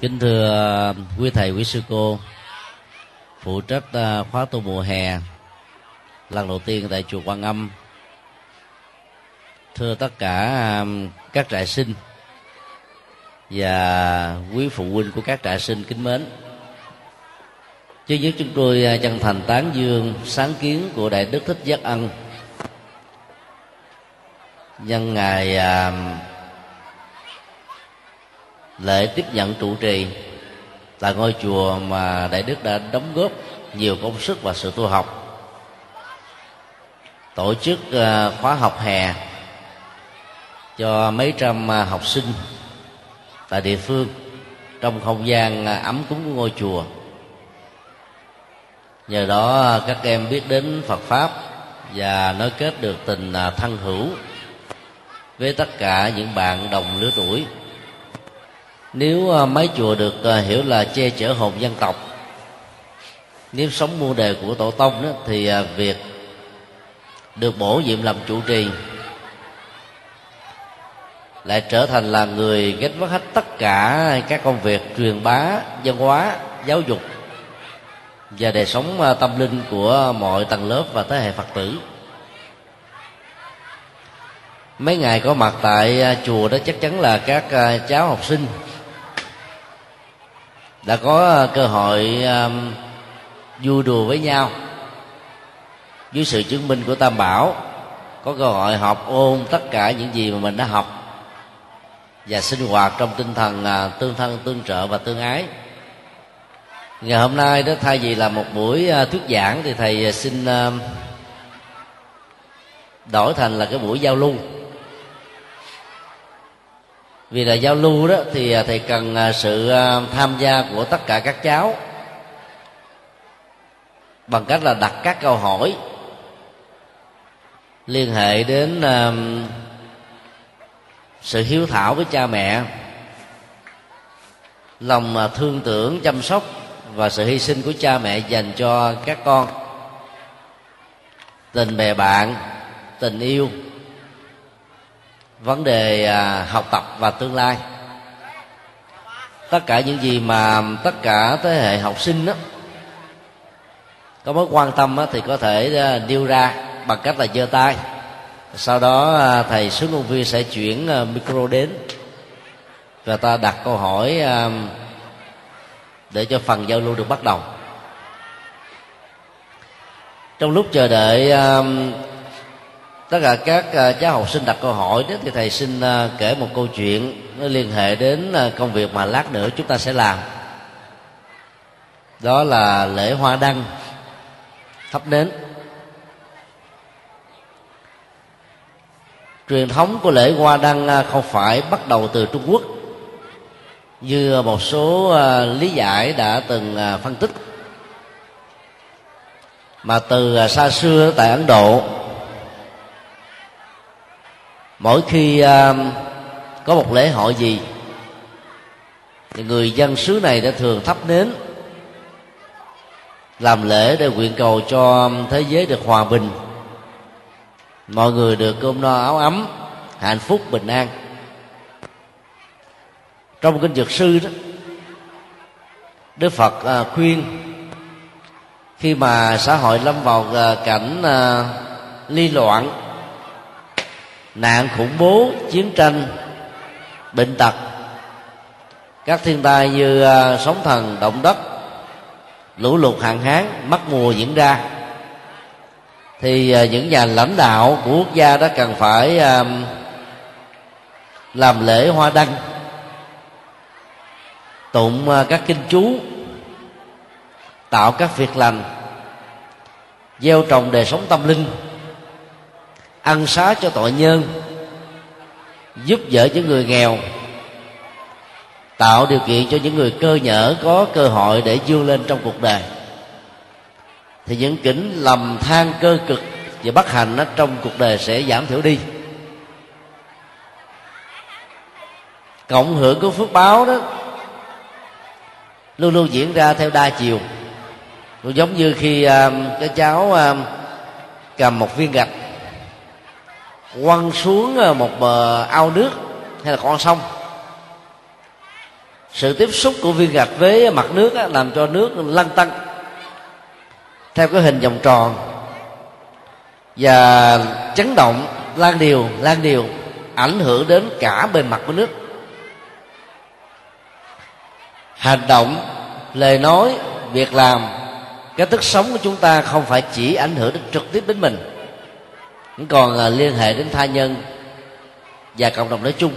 kính thưa uh, quý thầy, quý sư cô, phụ trách uh, khóa tu mùa hè lần đầu tiên tại chùa Quan Âm. Thưa tất cả um, các trại sinh và quý phụ huynh của các trại sinh kính mến, trước nhất chúng tôi uh, chân thành tán dương sáng kiến của đại đức thích giác ân. Nhân ngày um, lễ tiếp nhận trụ trì là ngôi chùa mà đại đức đã đóng góp nhiều công sức và sự tu học. Tổ chức ờ, khóa học hè cho mấy trăm ờ, học sinh tại địa phương trong không gian ờ, ấm cúng của ngôi chùa. Nhờ đó các em biết đến phật pháp và nối kết được tình thân hữu với tất cả những bạn đồng lứa tuổi nếu à, mấy chùa được à, hiểu là che chở hồn dân tộc nếu sống muôn đề của tổ tông đó, thì à, việc được bổ nhiệm làm chủ trì lại trở thành là người gánh vác hết tất cả các công việc truyền bá văn hóa giáo dục và đời sống tâm linh của mọi tầng lớp và thế hệ phật tử. Mấy ngày có mặt tại chùa đó chắc chắn là các cháu học sinh đã có ờ, cơ hội um, vui đùa với nhau. Dưới sự chứng minh của tam bảo có cơ hội học ôn tất cả những gì mà mình đã học và sinh hoạt trong tinh thần uh, tương thân tương trợ và tương ái. Ngày hôm nay đó thay vì là một buổi uh, thuyết giảng thì thầy xin uh, đổi thành là cái buổi giao lưu vì là giao lưu đó, thì à, thầy cần à, sự à, tham gia của tất cả các cháu. Bằng cách là đặt các câu hỏi, liên hệ đến sự hiếu thảo với cha mẹ, lòng thương tưởng, chăm sóc và sự hy sinh của cha mẹ dành cho các con. Tình bè bạn, tình yêu vấn đề à, học tập và tương lai. Tất cả những gì mà tất cả thế hệ học sinh đó có mối quan tâm đó, thì có thể điêu nêu ra bằng cách là giơ tay. Sau đó à, thầy sứ công viên sẽ chuyển micro đến và ta đặt câu hỏi để cho phần giao lưu được bắt đầu. Trong lúc chờ đợi tất cả các à, cháu học sinh đặt câu hỏi đó thì thầy xin à, kể một câu chuyện nó liên hệ đến à, công việc mà lát nữa chúng ta sẽ làm. Đó là lễ hoa đăng thắp nến. Truyền thống của lễ hoa đăng không phải bắt đầu từ trung quốc, như một số lý giải đã từng phân tích, mà từ xa xưa tại ấn độ mỗi khi uh, có một lễ hội gì thì người dân xứ này đã thường thắp nến làm lễ để nguyện cầu cho um, thế giới được hòa bình. Mọi người được cơm no áo ấm hạnh phúc bình an. Trong kinh dược sư đó đức phật à, khuyên khi mà xã hội lâm vào à, cảnh à, ly loạn nạn khủng bố, chiến tranh, bệnh tật. Các thiên tai như à, sóng thần, động đất, lũ lụt hạn hán mất mùa diễn ra. Thì à, những nhà lãnh đạo của quốc gia đó cần phải à, làm lễ hoa đăng, tụng các kinh chú, tạo các việc lành, gieo trồng đời sống tâm linh ăn xá cho tội nhân giúp đỡ những người nghèo tạo điều kiện cho những người cơ nhở có cơ hội để vươn lên trong cuộc đời. Thì những kỉnh lầm than cơ cực và bất hạnh nó trong cuộc đời sẽ giảm thiểu đi. Cộng hưởng của phước báo đó luôn luôn diễn ra theo đa chiều. Cũng giống như khi uh, cái cháu uh, cầm một viên gạch quăng xuống ờ, một bờ ao nước hay là con sông. Sự tiếp xúc của viên gạch với mặt nước á, làm cho nước lăn tăng theo cái hình vòng tròn và chấn động lan điều lan điều ảnh hưởng đến cả bề mặt của nước. Hành động lời nói việc làm cái thức sống của chúng ta không phải chỉ ảnh hưởng đến trực tiếp đến mình còn à, liên hệ đến tha nhân và cộng đồng nói chung.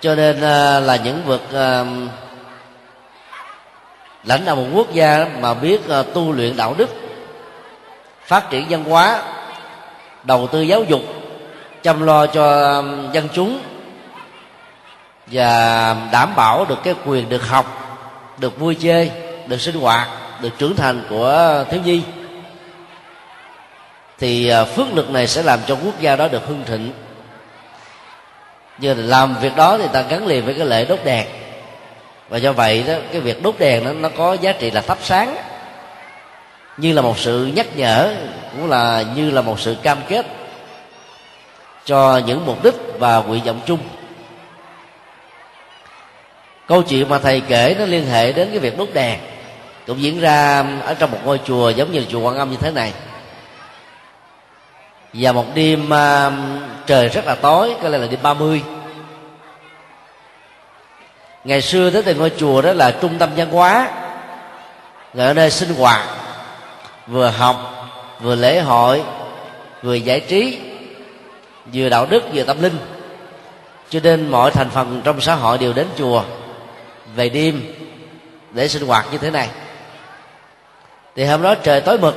Cho nên à, là những vực à, lãnh đạo một quốc gia mà biết tu luyện đạo đức, phát triển văn hóa, đầu tư giáo dục, chăm lo cho dân chúng và đảm bảo được cái quyền được học, được vui chơi, được sinh hoạt, được trưởng thành của thiếu nhi thì à, phước lực này sẽ làm cho quốc gia đó được hưng thịnh. Như làm việc đó thì ta gắn liền với cái lễ đốt đèn. Và do vậy đó, cái việc đốt đèn nó nó có giá trị là thắp sáng. Như là một sự nhắc nhở, cũng là như là một sự cam kết cho những mục đích và nguyện vọng chung. Câu chuyện mà thầy kể nó liên hệ đến cái việc đốt đèn cũng diễn ra ở trong một ngôi chùa giống như chùa quan âm như thế này và một đêm uh, trời rất là tối có lẽ là đêm 30 ngày xưa tới từ ngôi chùa đó là trung tâm văn hóa người ở nơi sinh hoạt vừa học vừa lễ hội vừa giải trí vừa đạo đức vừa tâm linh. Cho nên mọi thành phần trong xã hội đều đến chùa về đêm để sinh hoạt như thế này. Thì hôm đó trời tối mực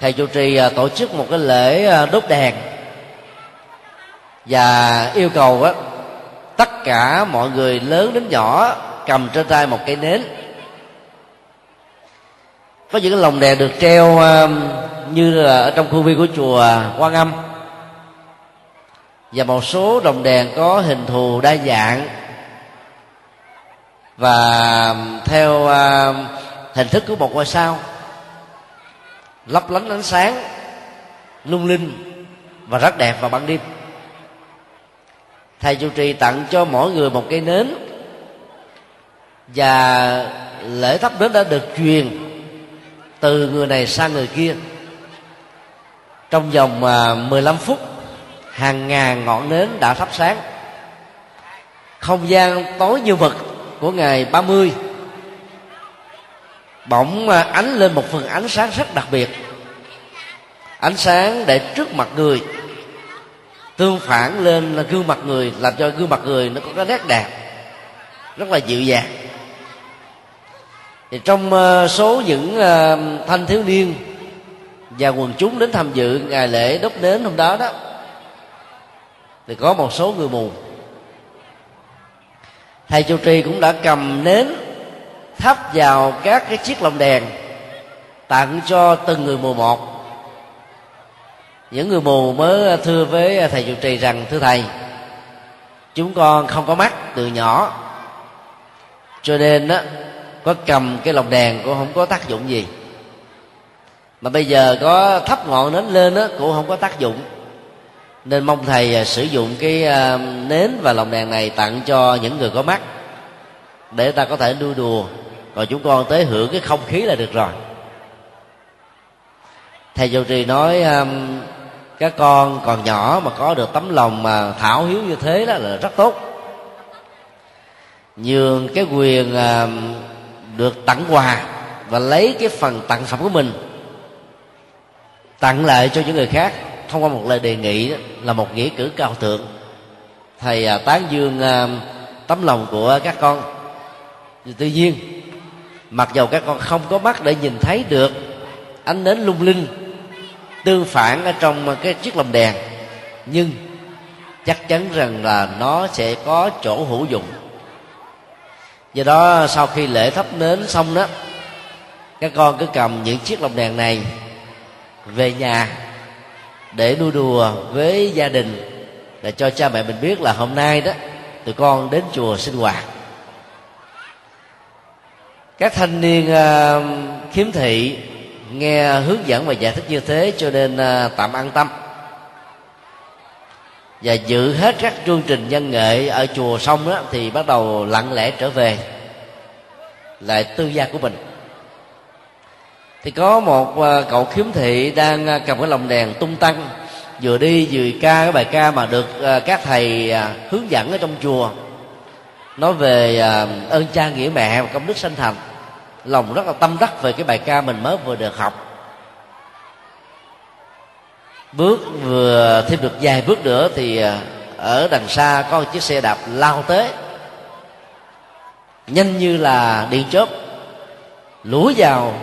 thầy chủ trì à, tổ chức một cái lễ à, đốt đèn và yêu cầu á, tất cả mọi người lớn đến nhỏ cầm trên tay một cây nến. Có những cái lồng đèn được treo à, như là ở trong khu viên của chùa quan âm. Và một số đồng đèn có hình thù đa dạng. Và theo hình thức của một ngôi sao lấp lánh ánh sáng, lung linh và rất đẹp vào ban đêm. Thầy chủ trì tặng cho mỗi người một cây nến và lễ thắp nến đã được truyền từ người này sang người kia. Trong vòng à, 15 phút, hàng ngàn ngọn nến đã thắp sáng. Không gian tối như mực của ngày 30 bỗng à, ánh lên một phần ánh sáng rất đặc biệt. Ánh sáng để trước mặt người, tương phản lên là gương mặt người, làm cho gương mặt người nó có cái nét đẹp, rất là dịu dàng. Thì trong ờ, số những ờ, thanh thiếu niên và quần chúng đến tham dự ngày lễ đốt nến hôm đó đó, thì có một số người mù. Thầy châu trì cũng đã cầm nến thắp vào các cái chiếc lồng đèn, tặng cho từng người mù một. Những người mù mới thưa với thầy chủ trì rằng, thưa thầy, chúng con không có mắt từ nhỏ, cho nên đó có cầm cái lồng đèn cũng không có tác dụng gì. Mà bây giờ có thắp ngọn nến lên đó cũng không có tác dụng. Nên mong thầy à, sử dụng cái à, nến và lồng đèn này tặng cho những người có mắt, để ta có thể đua đùa còn chúng con tới hưởng cái không khí là được rồi. Thầy dầu trì nói um, các con còn nhỏ mà có được tấm lòng mà thảo hiếu như thế đó là rất tốt. Nhường cái quyền um, được tặng quà và lấy cái phần tặng phẩm của mình tặng lại cho những người khác thông qua một lời đề nghị đó, là một nghĩa cử cao thượng. Thầy uh, tán dương uh, tấm lòng của các con. Tuy nhiên mặc dầu các con không có mắt để nhìn thấy được, ánh nến lung linh tương phản ở trong cái chiếc lồng đèn, nhưng chắc chắn rằng là nó sẽ có chỗ hữu dụng. Do đó, sau khi lễ thắp nến xong đó, các con cứ cầm những chiếc lồng đèn này về nhà để nuôi đùa với gia đình, để cho cha mẹ mình biết là hôm nay đó, tụi con đến chùa sinh hoạt các thanh niên uh, khiếm thị nghe hướng dẫn và giải thích như thế cho nên uh, tạm an tâm. Và giữ hết các chương trình văn nghệ ở chùa xong đó thì bắt đầu lặng lẽ trở về lại tư gia của mình. Thì có một uh, cậu khiếm thị đang uh, cầm cái lồng đèn tung tăng vừa đi vừa ca cái bài ca mà được uh, các thầy hướng dẫn ở trong chùa nói về à, ơn cha nghĩa mẹ và công đức sanh thành. Lòng rất là tâm đắc về cái bài ca mình mới vừa được học. Bước vừa thêm được vài bước nữa thì à, ở đằng xa có một chiếc xe đạp lao tới. Nhanh như là điện chớp lúa vào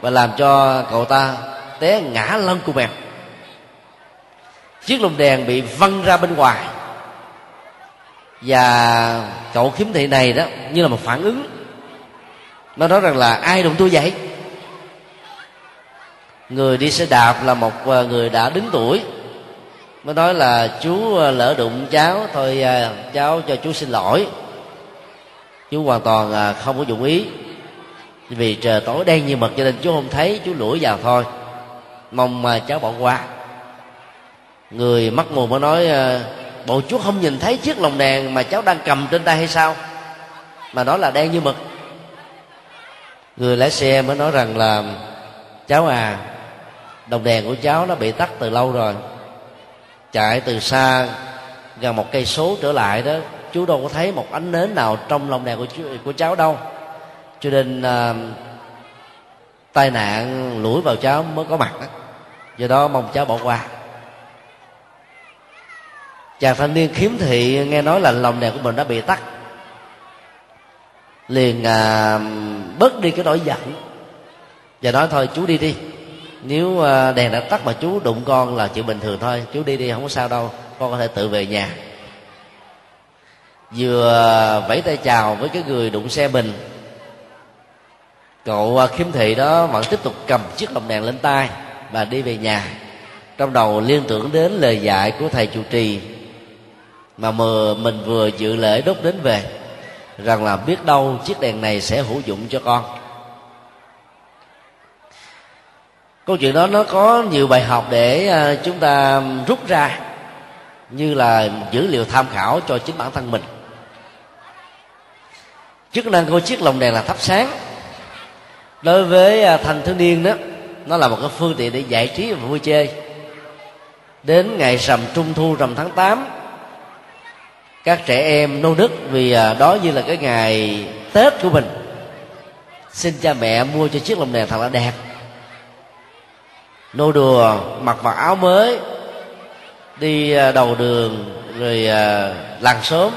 và làm cho cậu ta té ngã lăn của mèo chiếc lồng đèn bị văng ra bên ngoài và cậu khiếm thị này đó, như là một phản ứng. Nó nói rằng là, ai đụng tôi vậy? Người đi xe đạp là một à, người đã đứng tuổi. Mới nói là, chú à, lỡ đụng cháu thôi à, cháu cho chú xin lỗi. Chú hoàn toàn không có dụng ý. Vì trời tối đen như mực cho nên chú không thấy, chú lủi vào thôi. Mong mà cháu bỏ qua. Người mắt mù mới nói bộ chú không nhìn thấy chiếc lồng đèn mà cháu đang cầm trên tay hay sao? Mà đó là đen như mực. Người lái xe mới nói rằng là cháu à đồng đèn của cháu nó bị tắt từ lâu rồi. Chạy từ xa gần một cây số trở lại đó chú đâu có thấy một ánh nến nào trong lồng đèn của chú, của cháu đâu. Cho nên à, tai nạn lủi vào cháu mới có mặt đó. do đó mong cháu bỏ qua chàng thanh niên khiếm thị nghe nói là lòng đèn của mình đã bị tắt. Liền à, bớt đi cái nỗi giận. Và nói thôi chú đi đi. Nếu à, đèn đã tắt mà chú đụng con là chuyện bình thường thôi. Chú đi đi không có sao đâu. Con có thể tự về nhà. Vừa à, vẫy tay chào với cái người đụng xe mình cậu à, khiếm thị đó vẫn tiếp tục cầm chiếc lồng đèn lên tay và đi về nhà. Trong đầu liên tưởng đến lời dạy của thầy chủ trì mà mờ mình vừa dự lễ đốt đến về, rằng là biết đâu chiếc đèn này sẽ hữu dụng cho con. Câu chuyện đó nó có nhiều bài học để à, chúng ta rút ra, như là dữ liệu tham khảo cho chính bản thân mình. Chức năng của chiếc lồng đèn là thắp sáng. Đối với à, thanh thiếu niên đó, nó là một cái phương tiện để giải trí và vui chơi. Đến ngày rằm trung thu rằm tháng 8 các trẻ em nô nức vì à, đó như là cái ngày tết của mình. Xin cha mẹ mua cho chiếc lồng đèn thật là đẹp. Nô đùa mặc vào áo mới, đi à, đầu đường rồi à, làng sớm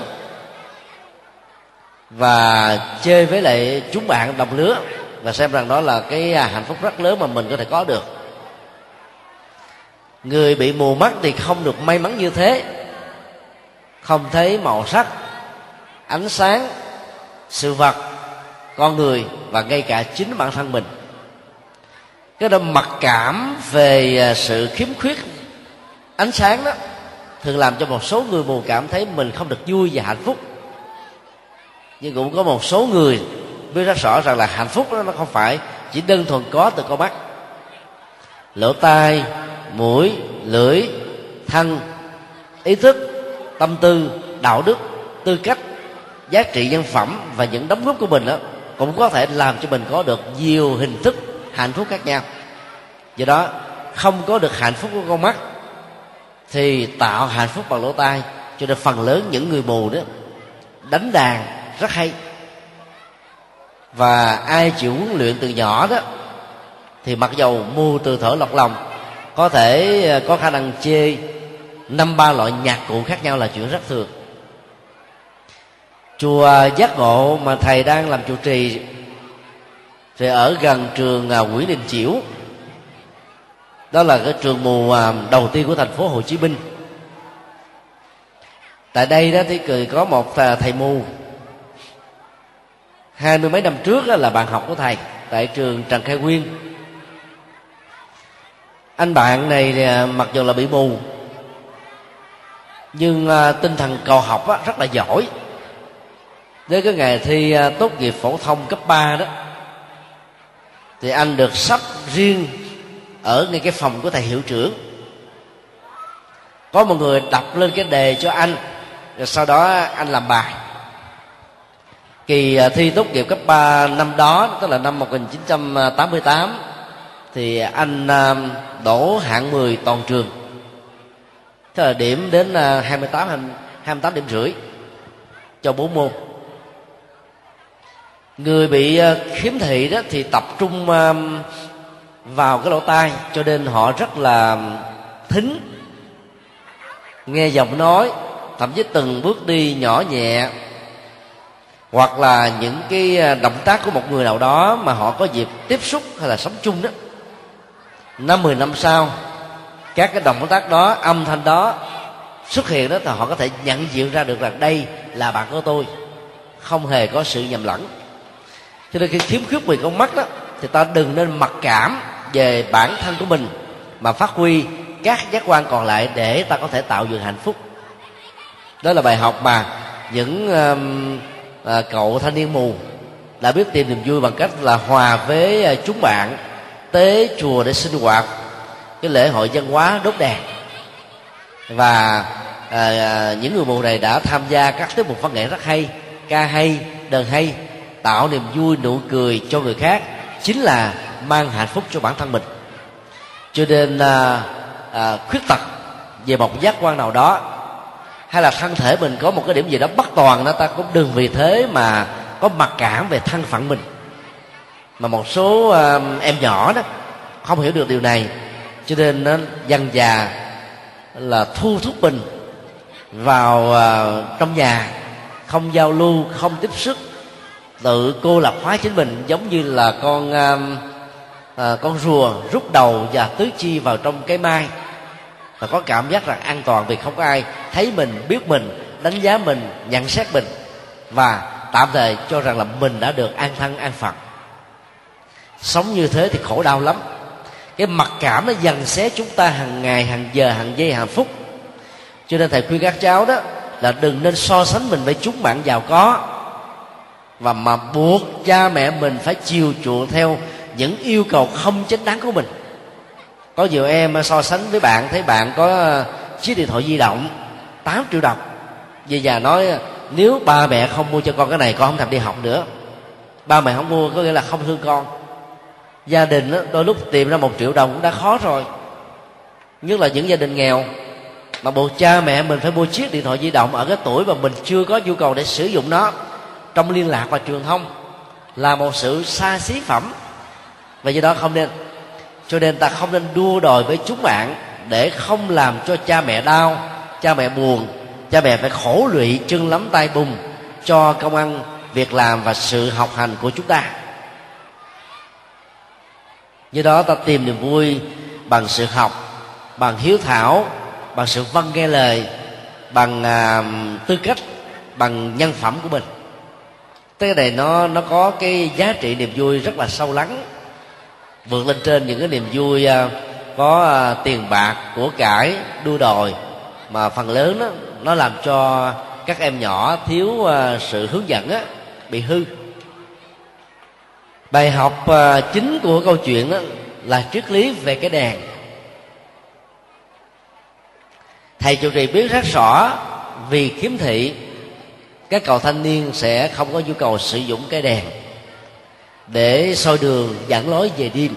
và chơi với lại chúng bạn đồng lứa và xem rằng đó là cái hạnh phúc rất lớn mà mình có thể có được. Người bị mù mắt thì không được may mắn như thế không thấy màu sắc, ánh sáng, sự vật, con người và ngay cả chính bản thân mình. Cái đó mặc cảm về à, sự khiếm khuyết, ánh sáng đó thường làm cho một số người mù cảm thấy mình không được vui và hạnh phúc. Nhưng cũng có một số người biết rất rõ rằng là hạnh phúc đó nó không phải chỉ đơn thuần có từ con mắt. Lỗ tai, mũi, lưỡi, thân, ý thức tâm tư, đạo đức, tư cách, giá trị nhân phẩm và những đóng góp của mình đó cũng có thể làm cho mình có được nhiều hình thức hạnh phúc khác nhau. Do đó, không có được hạnh phúc của con mắt thì tạo hạnh phúc bằng lỗ tai. Cho nên phần lớn những người mù đó, đánh đàn rất hay. Và ai chịu huấn luyện từ nhỏ đó, thì mặc dầu mù từ thở lọc lòng, có thể ờ, có khả năng chê năm ba loại nhạc cụ khác nhau là chuyện rất thường. Chùa giác ngộ mà thầy đang làm chủ trì thì ở gần trường à, Nguyễn Đình Chiểu. Đó là cái trường mù à, đầu tiên của thành phố Hồ Chí Minh. Tại đây đó thì cười có một à, thầy mù. Hai mươi mấy năm trước là bạn học của thầy tại trường trần khai nguyên. Anh bạn này mặc dù là bị mù nhưng à, tinh thần cầu học rất là giỏi. Đến cái ngày thi à, tốt nghiệp phổ thông cấp 3 đó, thì anh được sắp riêng ở ngay cái phòng của thầy hiệu trưởng. Có một người đọc lên cái đề cho anh, rồi sau đó anh làm bài. Kỳ à, thi tốt nghiệp cấp 3 năm đó, tức là năm 1988 thì anh đổ hạng 10 toàn trường tức là điểm đến à, 28 28 điểm rưỡi cho bốn môn. Người bị à, khiếm thị đó thì tập trung à, vào cái lỗ tai, cho nên họ rất là thính, nghe giọng nói, thậm chí từng bước đi nhỏ nhẹ, hoặc là những cái động tác của một người nào đó mà họ có dịp tiếp xúc hay là sống chung đó. Năm, mười năm sau các cái động tác đó âm thanh đó xuất hiện đó thì họ có thể nhận diện ra được rằng đây là bạn của tôi. Không hề có sự nhầm lẫn. Cho nên khi thiếu khuyết về con mắt đó thì ta đừng nên mặc cảm về bản thân của mình mà phát huy các giác quan còn lại để ta có thể tạo dựng hạnh phúc. Đó là bài học mà những uh, uh, cậu thanh niên mù đã biết tìm niềm vui bằng cách là hòa với uh, chúng bạn tế chùa để sinh hoạt cái lễ hội văn hóa đốt đèn. Và à, những người mù này đã tham gia các tiết mục văn nghệ rất hay ca hay đờn hay tạo niềm vui nụ cười cho người khác chính là mang hạnh phúc cho bản thân mình. Cho nên à, à, khuyết tật về một giác quan nào đó hay là thân thể mình có một cái điểm gì đó bất toàn đó ta cũng đừng vì thế mà có mặc cảm về thân phận mình. Mà một số à, em nhỏ đó không hiểu được điều này cho nên nó dần già là thu thúc mình vào uh, trong nhà không giao lưu không tiếp xúc. Tự cô lập hóa chính mình giống như là con uh, uh, con rùa rút đầu và tứ chi vào trong cái mai. Và có cảm giác rằng an toàn vì không có ai thấy mình biết mình đánh giá mình nhận xét mình. Và tạm thời cho rằng là mình đã được an thân an phận. Sống như thế thì khổ đau lắm cái mặc cảm nó dần xé chúng ta hàng ngày, hàng giờ, hàng giây, hàng phút. Cho nên thầy khuyên các cháu đó là đừng nên so sánh mình với chúng bạn giàu có. Và mà buộc cha mẹ mình phải chiều chuộng theo những yêu cầu không chính đáng của mình. Có nhiều em so sánh với bạn, thấy bạn có ờ, chiếc điện thoại di động 8 triệu đồng. Về già nói, nếu ba mẹ không mua cho con cái này, con không thèm đi học nữa. Ba mẹ không mua có nghĩa là không thương con gia đình đó, đôi lúc tìm ra một triệu đồng cũng đã khó rồi. Nhất là những gia đình nghèo. Mà bộ cha mẹ mình phải mua chiếc điện thoại di động ở cái tuổi mà mình chưa có nhu cầu để sử dụng nó. Trong liên lạc và truyền thông. Là một sự xa xí phẩm. Và do đó không nên. Cho nên ta không nên đua đòi với chúng bạn để không làm cho cha mẹ đau cha mẹ buồn cha mẹ phải khổ lụy chân lắm tay bùn cho công ăn việc làm và sự học hành của chúng ta do đó ta tìm niềm vui bằng sự học bằng hiếu thảo bằng sự vâng nghe lời bằng à, tư cách bằng nhân phẩm của mình. Cái này nó nó có cái giá trị niềm vui rất là sâu lắng vượt lên trên những cái niềm vui à, có à, tiền bạc của cải đua đòi. Mà phần lớn đó, nó làm cho các em nhỏ thiếu à, sự hướng dẫn á, bị hư bài học ờ, chính của câu chuyện đó là triết lý về cái đèn. Thầy chủ trì biết rất rõ, vì khiếm thị, các cậu thanh niên sẽ không có nhu cầu sử dụng cái đèn để soi đường dẫn lối về đêm.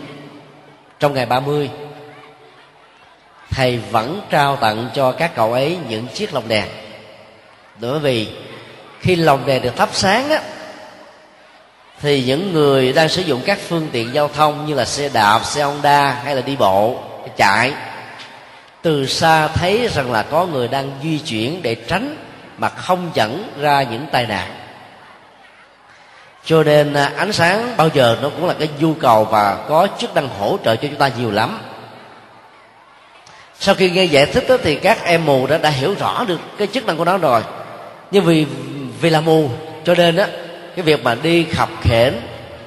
Trong ngày 30 thầy vẫn trao tặng cho các cậu ấy những chiếc lồng đèn. Bởi vì khi lồng đèn được thắp sáng á thì những người đang sử dụng các phương tiện giao thông như là xe đạp xe honda hay là đi bộ chạy từ xa thấy rằng là có người đang di chuyển để tránh mà không dẫn ra những tai nạn. Cho nên à, ánh sáng bao giờ nó cũng là cái nhu cầu và có chức năng hỗ trợ cho chúng ta nhiều lắm. Sau khi nghe giải thích đó, thì các em mù đã đã hiểu rõ được cái chức năng của nó rồi. Nhưng vì vì là mù cho nên á cái việc mà đi khập khển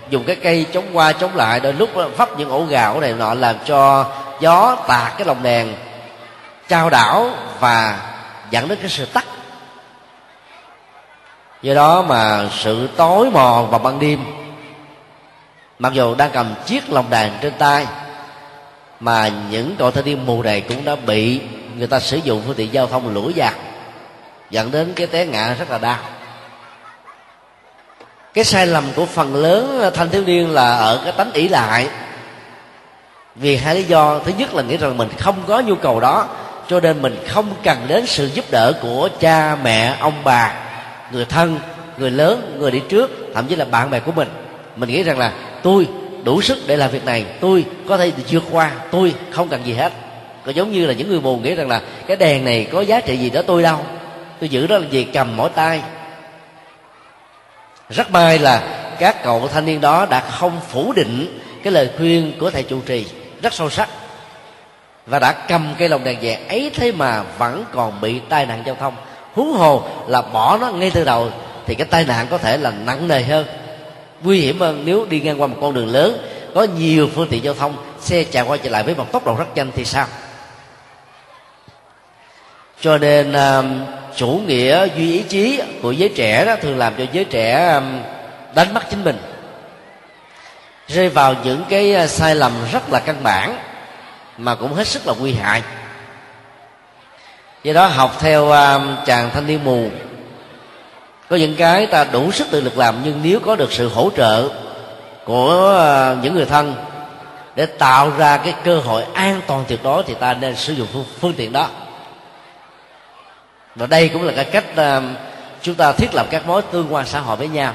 dùng cái cây chống qua chống lại, đôi lúc vấp những ổ gạo này nọ làm cho gió tạt cái lồng đèn, trao đảo và dẫn đến cái sự tắt do đó mà sự tối mòn vào ban đêm, mặc dù đang cầm chiếc lồng đèn trên tay, mà những cậu thanh niên mù này cũng đã bị người ta sử dụng phương tiện giao thông lũi dạt dẫn đến cái té ngã rất là đau cái sai lầm của phần lớn thanh thiếu niên là ở cái tánh ỷ lại. Vì hai lý do. Thứ nhất là nghĩ rằng mình không có nhu cầu đó, cho nên mình không cần đến sự giúp đỡ của cha, mẹ, ông bà, người thân, người lớn, người đi trước, thậm chí là bạn bè của mình. Mình nghĩ rằng là tôi đủ sức để làm việc này, tôi có thể vượt qua, tôi không cần gì hết. Có giống như là những người mù nghĩ rằng là cái đèn này có giá trị gì đó tôi đâu. Tôi giữ đó là gì cầm mỗi tay rất may là các cậu thanh niên đó đã không phủ định cái lời khuyên của thầy trụ trì rất sâu sắc và đã cầm cây lồng đèn vàng ấy thế mà vẫn còn bị tai nạn giao thông. Huống hồ là bỏ nó ngay từ đầu thì cái tai nạn có thể là nặng nề hơn. Nguy hiểm hơn nếu đi ngang qua một con đường lớn, có nhiều phương tiện giao thông, xe chạy qua chạy lại với một tốc độ rất nhanh thì sao? Cho nên um, chủ nghĩa duy ý chí của giới trẻ đó thường làm cho giới trẻ um, đánh mất chính mình. Rơi vào những cái uh, sai lầm rất là căn bản mà cũng hết sức là nguy hại. Do đó học theo um, chàng thanh niên mù có những cái ta đủ sức tự lực làm nhưng nếu có được sự hỗ trợ của uh, những người thân để tạo ra cái cơ hội an toàn tuyệt đối thì ta nên sử dụng phương tiện đó và đây cũng là cái cách uh, chúng ta thiết lập các mối tương quan xã hội với nhau.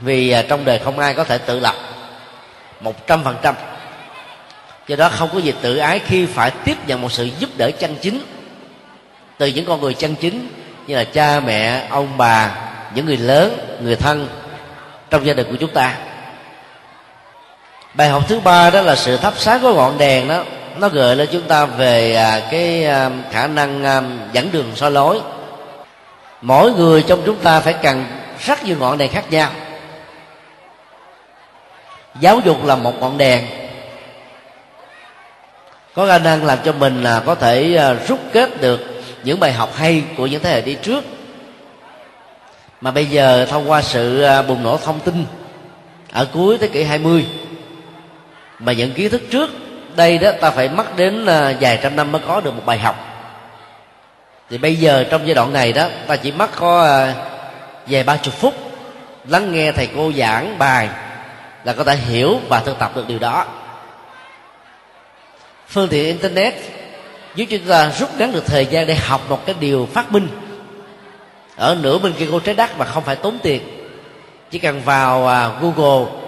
Vì uh, trong đời không ai có thể tự lập một trăm phần trăm. Do đó không có gì tự ái khi phải tiếp nhận một sự giúp đỡ chân chính từ những con người chân chính như là cha mẹ ông bà những người lớn người thân trong gia đình của chúng ta. Bài học thứ ba đó là sự thắp sáng của ngọn đèn đó nó gợi lên chúng ta về à, cái à, khả năng à, dẫn đường soi lối. Mỗi người trong chúng ta phải cần rất nhiều ngọn đèn khác nhau. Giáo dục là một ngọn đèn. Có khả năng làm cho mình là có thể rút kết được những bài học hay của những thế hệ đi trước. Mà bây giờ thông qua sự bùng nổ thông tin ở cuối thế kỷ 20 mà những kiến thức trước đây đó, ta phải mất đến à, vài trăm năm mới có được một bài học. Thì bây giờ trong giai đoạn này đó, ta chỉ mất có à, vài ba chục phút, lắng nghe thầy cô giảng bài là có thể hiểu và thực tập được điều đó. Phương tiện internet giúp chúng ta rút ngắn được thời gian để học một cái điều phát minh ở nửa bên kia của trái đất mà không phải tốn tiền. Chỉ cần vào à, google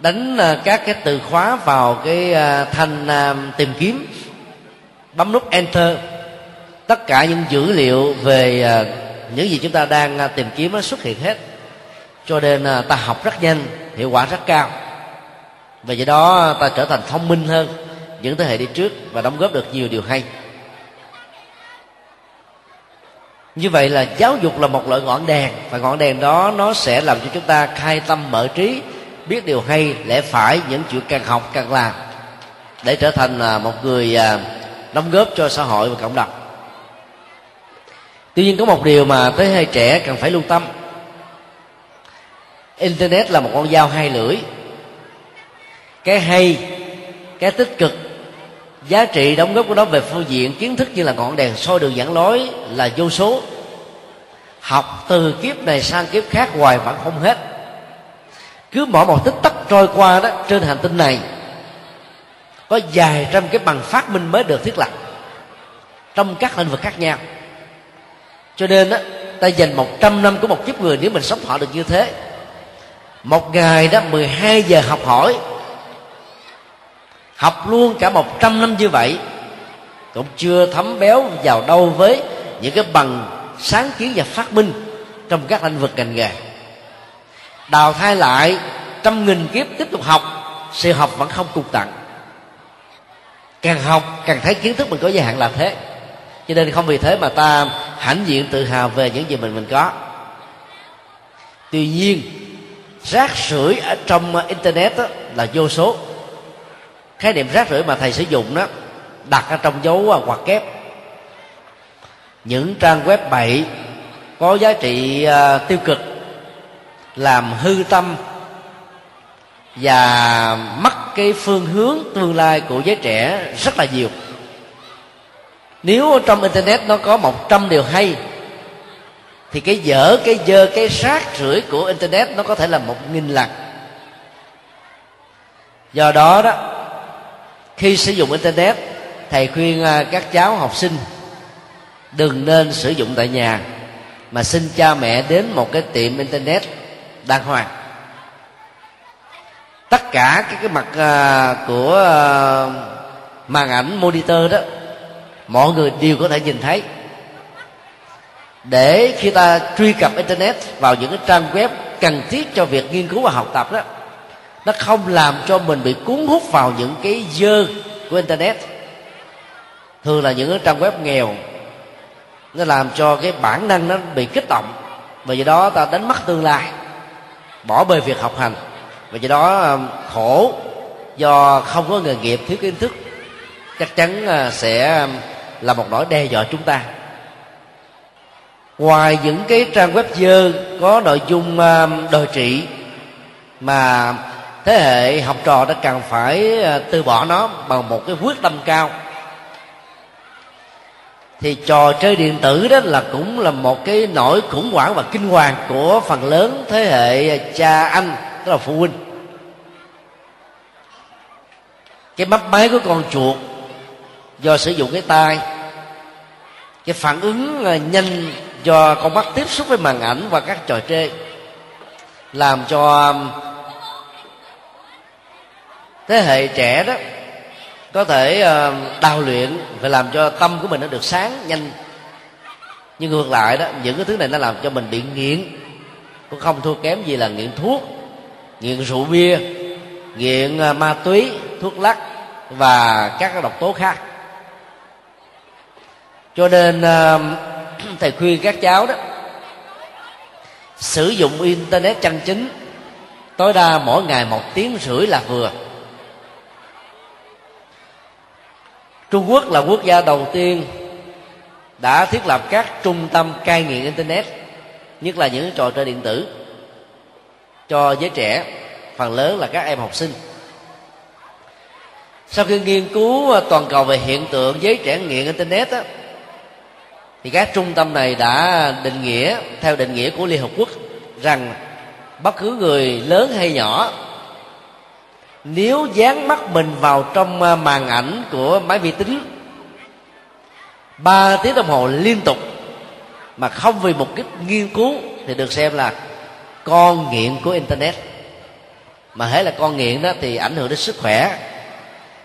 đánh ờ, các cái từ khóa vào cái ờ, thanh ờ, tìm kiếm, bấm nút enter. Tất cả những dữ liệu về những gì chúng ta đang tìm kiếm nó xuất hiện hết. Cho nên ta học rất nhanh, hiệu quả rất cao. Và do đó ta trở thành thông minh hơn những thế hệ đi trước và đóng góp được nhiều điều hay. Như vậy là giáo dục là một loại ngọn đèn và ngọn đèn đó nó sẽ làm cho chúng ta khai tâm mở trí biết điều hay lẽ phải những chuyện càng học càng làm để trở thành à, một người à, đóng góp cho xã hội và cộng đồng. Tuy nhiên có một điều mà thế hệ trẻ cần phải lưu tâm. Internet là một con dao hai lưỡi. Cái hay, cái tích cực, giá trị đóng góp của nó về phương diện kiến thức như là ngọn đèn soi đường dẫn lối là vô số. Học từ kiếp này sang kiếp khác hoài vẫn không hết cứ mỗi một tích tắc trôi qua đó, trên hành tinh này, có vài trăm cái bằng phát minh mới được thiết lập trong các lĩnh vực khác nhau. Cho nên á, ta dành một trăm năm của một kiếp người nếu mình sống thọ được như thế. Một ngày đó 12 giờ học hỏi, học luôn cả một trăm năm như vậy, cũng chưa thấm béo vào đâu với những cái bằng sáng kiến và phát minh trong các lĩnh vực ngành nghề đào thai lại trăm nghìn kiếp tiếp tục học sự học vẫn không cùng tặng càng học càng thấy kiến thức mình có giới hạn là thế. Cho nên không vì thế mà ta hãnh diện tự hào về những gì mình mình có. Tuy nhiên rác rưởi ở trong internet đó là vô số. Khái niệm rác rưởi mà thầy sử dụng đó đặt ở trong dấu à, hoặc kép. Những trang web bậy có giá trị uh, tiêu cực làm hư tâm và mất cái phương hướng tương lai của giới trẻ rất là nhiều. Nếu trong internet nó có một trăm điều hay, thì cái dở, cái dơ, cái rác rưởi của internet nó có thể là một nghìn lần. Do đó đó, khi sử dụng internet, thầy khuyên à, các cháu học sinh đừng nên sử dụng tại nhà, mà xin cha mẹ đến một cái tiệm internet đàng hoàng. Tất cả các cái mặt à, của à, màn ảnh monitor đó, mọi người đều có thể nhìn thấy. Để khi ta truy cập internet vào những cái trang web cần thiết cho việc nghiên cứu và học tập đó, nó không làm cho mình bị cuốn hút vào những cái dơ của internet. Thường là những cái trang web nghèo, nó làm cho cái bản năng nó bị kích động. Và do đó ta đánh mất tương lai bỏ bê việc học hành. Và do đó um, khổ do không có nghề nghiệp thiếu kiến thức chắc chắn uh, sẽ um, là một nỗi đe dọa chúng ta. Ngoài những cái trang web dơ có nội dung um, đồi trị mà thế hệ học trò đã cần phải uh, từ bỏ nó bằng một cái quyết tâm cao thì trò chơi điện tử đó là cũng là một cái nỗi khủng hoảng và kinh hoàng của phần lớn thế hệ cha anh, tức là phụ huynh. Cái mắt máy của con chuột do sử dụng cái tay cái phản ứng nhanh do con mắt tiếp xúc với màn ảnh và các trò chơi, làm cho um, thế hệ trẻ đó có thể ờ, đào luyện và làm cho tâm của mình nó được sáng nhanh. Nhưng ngược lại đó, những cái thứ này nó làm cho mình bị nghiện. Cũng không thua kém gì là nghiện thuốc, nghiện rượu bia, nghiện ờ, ma túy, thuốc lắc và các độc tố khác. Cho nên ờ, thầy khuyên các cháu đó, sử dụng internet chân chính, tối đa mỗi ngày một tiếng rưỡi là vừa. Trung quốc là quốc gia đầu tiên đã thiết lập các trung tâm cai nghiện internet nhất là những trò chơi điện tử. Cho giới trẻ phần lớn là các em học sinh. Sau khi nghiên cứu à, toàn cầu về hiện tượng giới trẻ nghiện internet á, thì các trung tâm này đã định nghĩa theo định nghĩa của liên hợp quốc rằng bất cứ người lớn hay nhỏ nếu dán mắt mình vào trong à, màn ảnh của máy vi tính, ba tiếng đồng hồ liên tục mà không vì mục đích nghiên cứu thì được xem là con nghiện của internet. Mà hễ là con nghiện đó thì ảnh hưởng đến sức khỏe,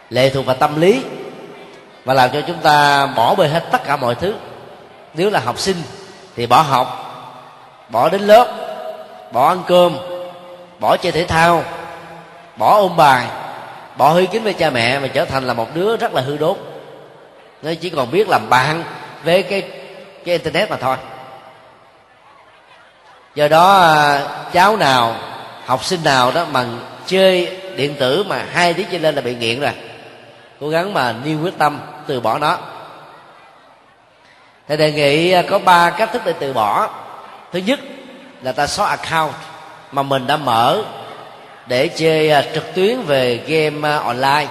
lệ thuộc vào tâm lý và làm cho chúng ta bỏ bê hết tất cả mọi thứ. Nếu là học sinh thì bỏ học, bỏ đến lớp, bỏ ăn cơm, bỏ chơi thể thao bỏ ôm bài, bỏ hư kính với cha mẹ mà trở thành là một đứa rất là hư đốt. Nó chỉ còn biết làm bạn với cái cái internet mà thôi. Do đó à, cháu nào, học sinh nào đó mà chơi điện tử mà hai tiếng trên lên là bị nghiện rồi. Cố gắng mà niêu quyết tâm từ bỏ nó. Thầy đề nghị à, có ba cách thức để từ bỏ. Thứ nhất là ta xóa account mà mình đã mở để chơi à, trực tuyến về game à, online.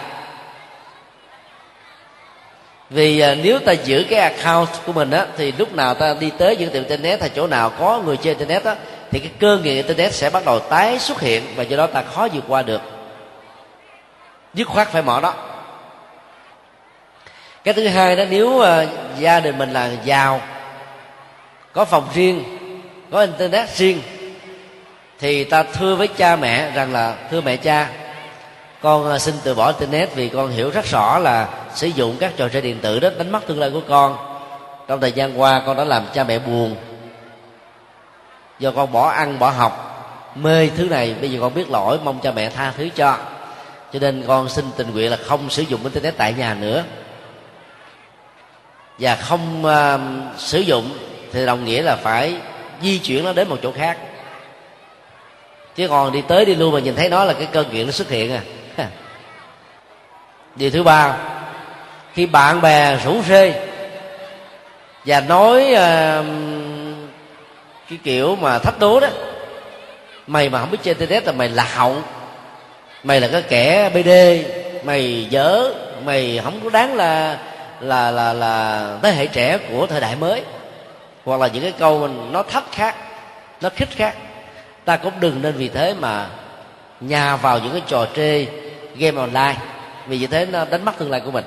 Vì à, nếu ta giữ cái account của mình á thì lúc nào ta đi tới những tiệm internet hay chỗ nào có người chơi internet á thì cái cơn nghiện internet sẽ bắt đầu tái xuất hiện và do đó ta khó vượt qua được. Dứt khoát phải mở đó. Cái thứ hai đó nếu uh, gia đình mình là giàu có phòng riêng có internet riêng thì ta thưa với cha mẹ rằng là thưa mẹ cha con à, xin từ bỏ internet vì con hiểu rất rõ là sử dụng các trò chơi điện tử đó đánh mất tương lai của con. Trong thời gian qua con đã làm cha mẹ buồn. Do con bỏ ăn bỏ học mê thứ này bây giờ con biết lỗi mong cha mẹ tha thứ cho. Cho nên con xin tình nguyện là không sử dụng internet tại nhà nữa. Và không uh, sử dụng thì đồng nghĩa là phải di chuyển nó đến một chỗ khác chứ còn đi tới đi luôn mà nhìn thấy nó là cái cơn nghiện nó xuất hiện à. Điều thứ ba khi bạn bè rủ rê và nói uh, cái kiểu mà thách đố đó mày mà không biết chơi internet là mày lạc hậu mày là cái kẻ bd mày dở mày không có đáng là là là là thế hệ trẻ của thời đại mới. Hoặc là những cái câu mình nó thách khác nó khích khác ta cũng đừng nên vì thế mà nhà vào những cái trò chơi game online. Vì như thế nó đánh mất tương lai của mình.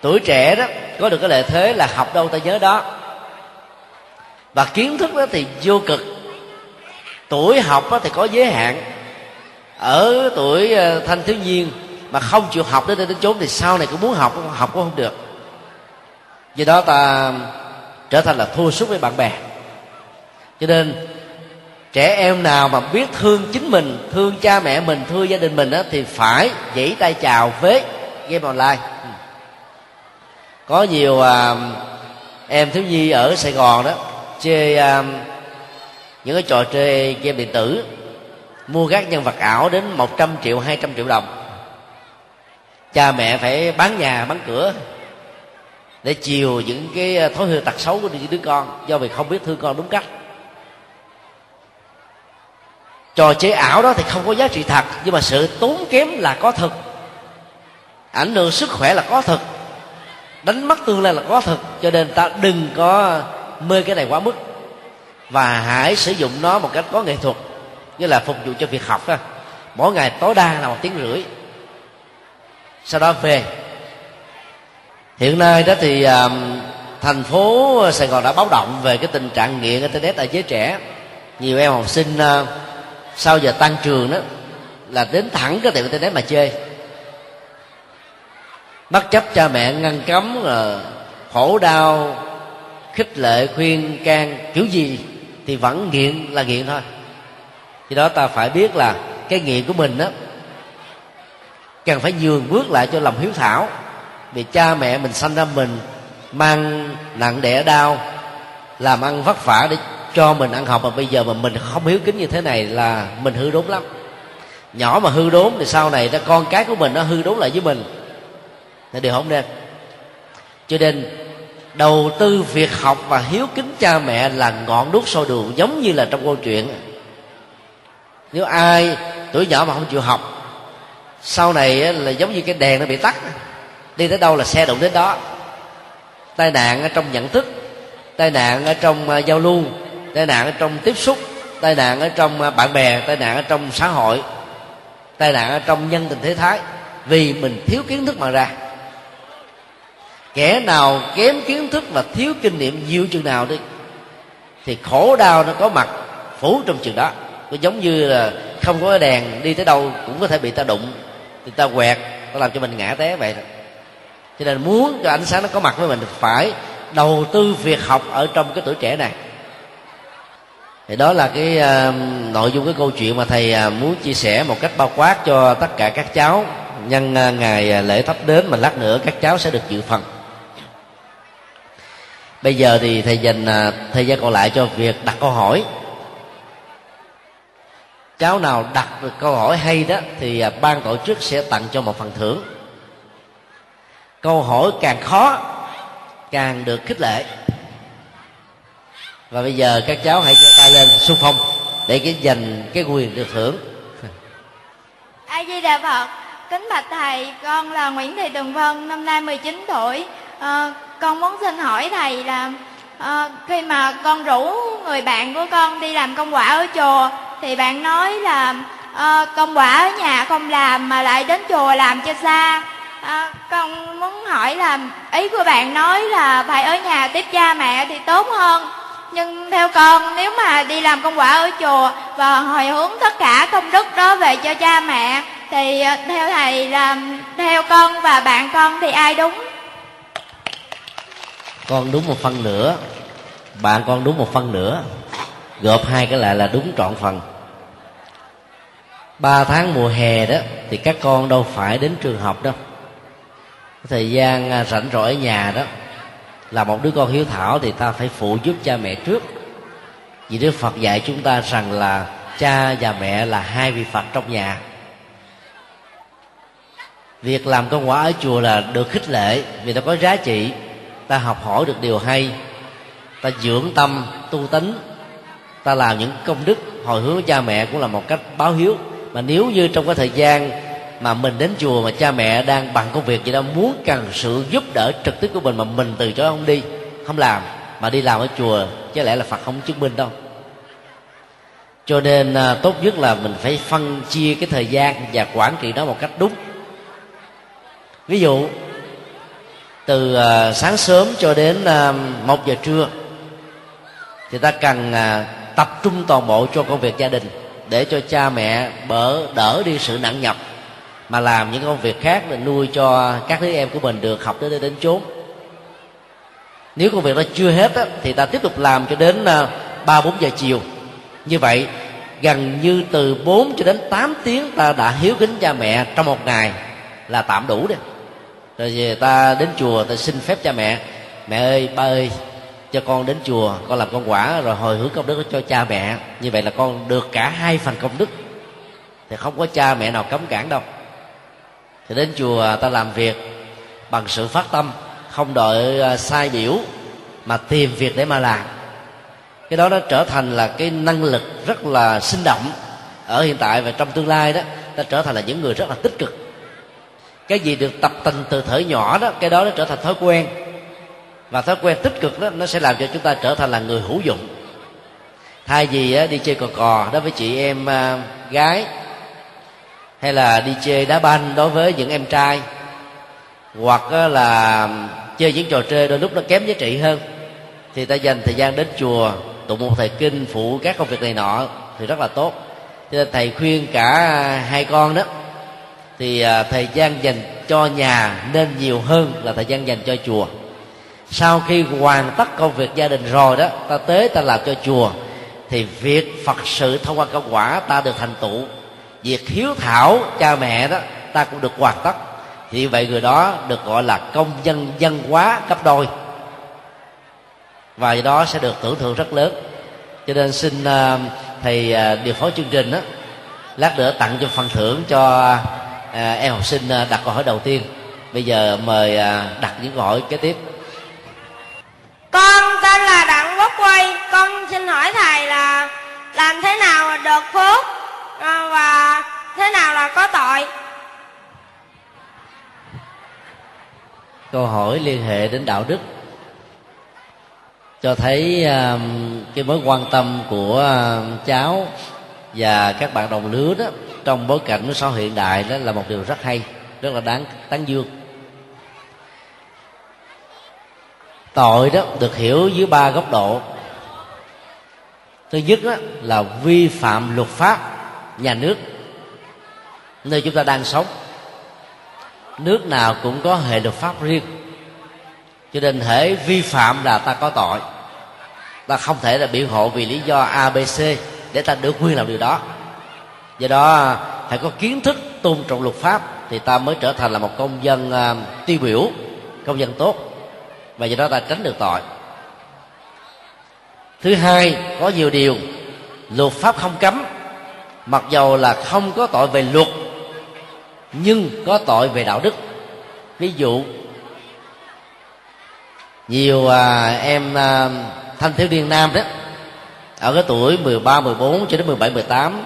Tuổi trẻ đó, có được cái lợi thế là học đâu ta nhớ đó. Và kiến thức đó thì vô cực. Tuổi học đó thì có giới hạn. Ở tuổi ờ, thanh thiếu niên mà không chịu học đến đây đến chốn thì sau này cũng muốn học học cũng không được. Do đó ta trở thành là thua sút với bạn bè cho nên trẻ em nào mà biết thương chính mình thương cha mẹ mình thương gia đình mình đó, thì phải dãy tay chào với game online. Ừ. Có nhiều à, em thiếu nhi ở sài gòn đó chơi à, những cái trò chơi game điện tử mua các nhân vật ảo đến 100 triệu 200 triệu đồng. Cha mẹ phải bán nhà bán cửa để chiều những cái à, thói hư tật xấu của những đứa con do vì không biết thương con đúng cách trò chơi ảo đó thì không có giá trị thật nhưng mà sự tốn kém là có thực ảnh hưởng sức khỏe là có thực đánh mất tương lai là có thực cho nên ta đừng có mê cái này quá mức. Và hãy sử dụng nó một cách có nghệ thuật như là phục vụ cho việc học ha. Mỗi ngày tối đa là một tiếng rưỡi. Sau đó về. Hiện nay đó thì um, thành phố sài gòn đã báo động về cái tình trạng nghiện internet ở giới trẻ. Nhiều em học sinh uh, sau giờ tan trường đó, là đến thẳng cái tiệm internet mà chơi. Bất chấp cha mẹ ngăn cấm là khổ đau, khích lệ, khuyên can, kiểu gì thì vẫn nghiện là nghiện thôi. Do đó ta phải biết là cái nghiện của mình đó cần phải nhường bước lại cho lòng hiếu thảo. Vì cha mẹ mình sanh ra mình, mang nặng đẻ đau, làm ăn vất vả để cho mình ăn học mà bây giờ mà mình không hiếu kính như thế này là mình hư đốn lắm. Nhỏ mà hư đốn thì sau này ta con cái của mình nó hư đốn lại với mình. Thì điều không nên cho nên, đầu tư việc học và hiếu kính cha mẹ là ngọn đuốc soi đường, giống như là trong câu chuyện. Nếu ai tuổi nhỏ mà không chịu học, sau này là giống như cái đèn nó bị tắt. Đi tới đâu là xe đụng đến đó. Tai nạn ở trong nhận thức, tai nạn ở trong à, giao lưu tai nạn ở trong tiếp xúc, tai nạn ở trong à, bạn bè, tai nạn ở trong xã hội, tai nạn ở trong nhân tình thế thái, vì mình thiếu kiến thức mà ra. Kẻ nào kém kiến thức và thiếu kinh nghiệm nhiều chừng nào đi, thì khổ đau nó có mặt phủ trong chừng đó. Nó giống như là không có đèn đi tới đâu cũng có thể bị ta đụng, thì ta quẹt, ta làm cho mình ngã té vậy cho nên muốn cho ánh sáng nó có mặt với mình thì phải đầu tư việc học ở trong cái tuổi trẻ này thì đó là cái uh, nội dung cái câu chuyện mà thầy uh, muốn chia sẻ một cách bao quát cho tất cả các cháu. Nhân uh, ngày lễ thắp đến mà lát nữa các cháu sẽ được dự phần. Bây giờ thì thầy dành uh, thời gian còn lại cho việc đặt câu hỏi. Cháu nào đặt được câu hỏi hay đó thì uh, ban tổ chức sẽ tặng cho một phần thưởng. Câu hỏi càng khó càng được khích lệ và bây giờ các cháu hãy giơ tay lên xung phong để cái dành cái quyền được hưởng. A di đà phật kính bạch thầy con là nguyễn thị tường vân năm nay 19 tuổi. À, con muốn xin hỏi thầy là à, khi mà con rủ người bạn của con đi làm công quả ở chùa thì bạn nói là à, công quả ở nhà không làm mà lại đến chùa làm cho xa. À, con muốn hỏi là ý của bạn nói là phải ở nhà tiếp cha mẹ thì tốt hơn nhưng theo con nếu mà đi làm công quả ở chùa và hồi hướng tất cả công đức đó về cho cha mẹ thì ờ, theo thầy là theo con và bạn con thì ai đúng? Con đúng một phân nữa, bạn con đúng một phân nữa, gộp hai cái lại là đúng trọn phần. Ba tháng mùa hè đó thì các con đâu phải đến trường học đâu. Thời gian à, rảnh rỗi ở nhà đó là một đứa con hiếu thảo thì ta phải phụ giúp cha mẹ trước. Vì đức phật dạy chúng ta rằng là cha và mẹ là hai vị phật trong nhà. Việc làm công quả ở chùa là được khích lệ vì nó có giá trị. Ta học hỏi được điều hay. Ta dưỡng tâm, tu tính ta làm những công đức. Hồi hướng cha mẹ cũng là một cách báo hiếu. Mà nếu như trong cái thời gian mà mình đến chùa mà cha mẹ đang bằng công việc gì đó, muốn cần sự giúp đỡ trực tiếp của mình mà mình từ chối không đi, không làm, mà đi làm ở chùa, chứ lẽ là phật không chứng minh đâu. Cho nên à, tốt nhất là mình phải phân chia cái thời gian và quản trị nó một cách đúng. Ví dụ, từ à, sáng sớm cho đến à, một giờ trưa, thì ta cần tập trung toàn bộ cho công việc gia đình để cho cha mẹ bỡ đỡ đi sự nặng nhọc mà làm những công việc khác để nuôi cho các đứa em của mình được học đến đến chốn. Nếu công việc đó chưa hết á, thì ta tiếp tục làm cho đến ờ, ba bốn giờ chiều. Như vậy gần như từ 4 cho đến 8 tiếng ta đã hiếu kính cha mẹ trong một ngày là tạm đủ đấy rồi về ta đến chùa ta xin phép cha mẹ mẹ ơi ba ơi cho con đến chùa con làm con quả rồi hồi hướng công đức cho cha mẹ. Như vậy là con được cả hai phần công đức. Thì không có cha mẹ nào cấm cản đâu thì đến chùa ta làm việc bằng sự phát tâm, không đợi à, sai biểu mà tìm việc để mà làm. Cái đó nó trở thành là cái năng lực rất là sinh động ở hiện tại và trong tương lai đó ta trở thành là những người rất là tích cực. Cái gì được tập tình từ thở nhỏ đó, cái đó nó trở thành thói quen. Và thói quen tích cực đó, nó sẽ làm cho chúng ta trở thành là người hữu dụng. Thay vì đi chơi cò cò đối với chị em à, gái hay là đi chơi đá banh đối với những em trai? Hoặc là chơi những trò chơi đôi lúc nó kém giá trị hơn. Thì ta dành thời gian đến chùa, tụng một thầy kinh, phụ các công việc này nọ thì rất là tốt. Cho nên thầy khuyên cả hai con đó, thì à, thời gian dành cho nhà nên nhiều hơn là thời gian dành cho chùa. Sau khi hoàn tất công việc gia đình rồi đó, ta tới ta làm cho chùa, thì việc phật sự thông qua công quả ta được thành tựu việc hiếu thảo cha mẹ đó ta cũng được hoàn tất. Thì vậy người đó được gọi là công dân dân hóa cấp đôi. Và do đó sẽ được tưởng thưởng rất lớn. Cho nên xin uh, thầy uh, điều phối chương trình đó lát nữa tặng cho phần thưởng cho uh, em học sinh uh, đặt câu hỏi đầu tiên. Bây giờ mời uh, đặt những câu hỏi kế tiếp. Con tên là đặng quốc quay con xin hỏi thầy là làm thế nào được phước? Ờ, và thế nào là có tội? Câu hỏi liên hệ đến đạo đức cho thấy uh, cái mối quan tâm của uh, cháu và các bạn đồng lứa đó trong bối cảnh của xã hội hiện đại đó là một điều rất hay rất là đáng tán dương. Tội đó được hiểu dưới ba góc độ. Thứ nhất đó là vi phạm luật pháp nhà nước nơi chúng ta đang sống. Nước nào cũng có hệ luật pháp riêng. Cho nên thể vi phạm là ta có tội. Ta không thể là biện hộ vì lý do abc để ta được quyền làm điều đó. Do đó phải có kiến thức tôn trọng luật pháp thì ta mới trở thành là một công dân uh, tiêu biểu công dân tốt. Và do đó ta tránh được tội. Thứ hai có nhiều điều luật pháp không cấm mặc dầu là không có tội về luật nhưng có tội về đạo đức. Ví dụ nhiều à, em à, thanh thiếu niên nam đó ở cái tuổi 13, 14 cho đến 17, 18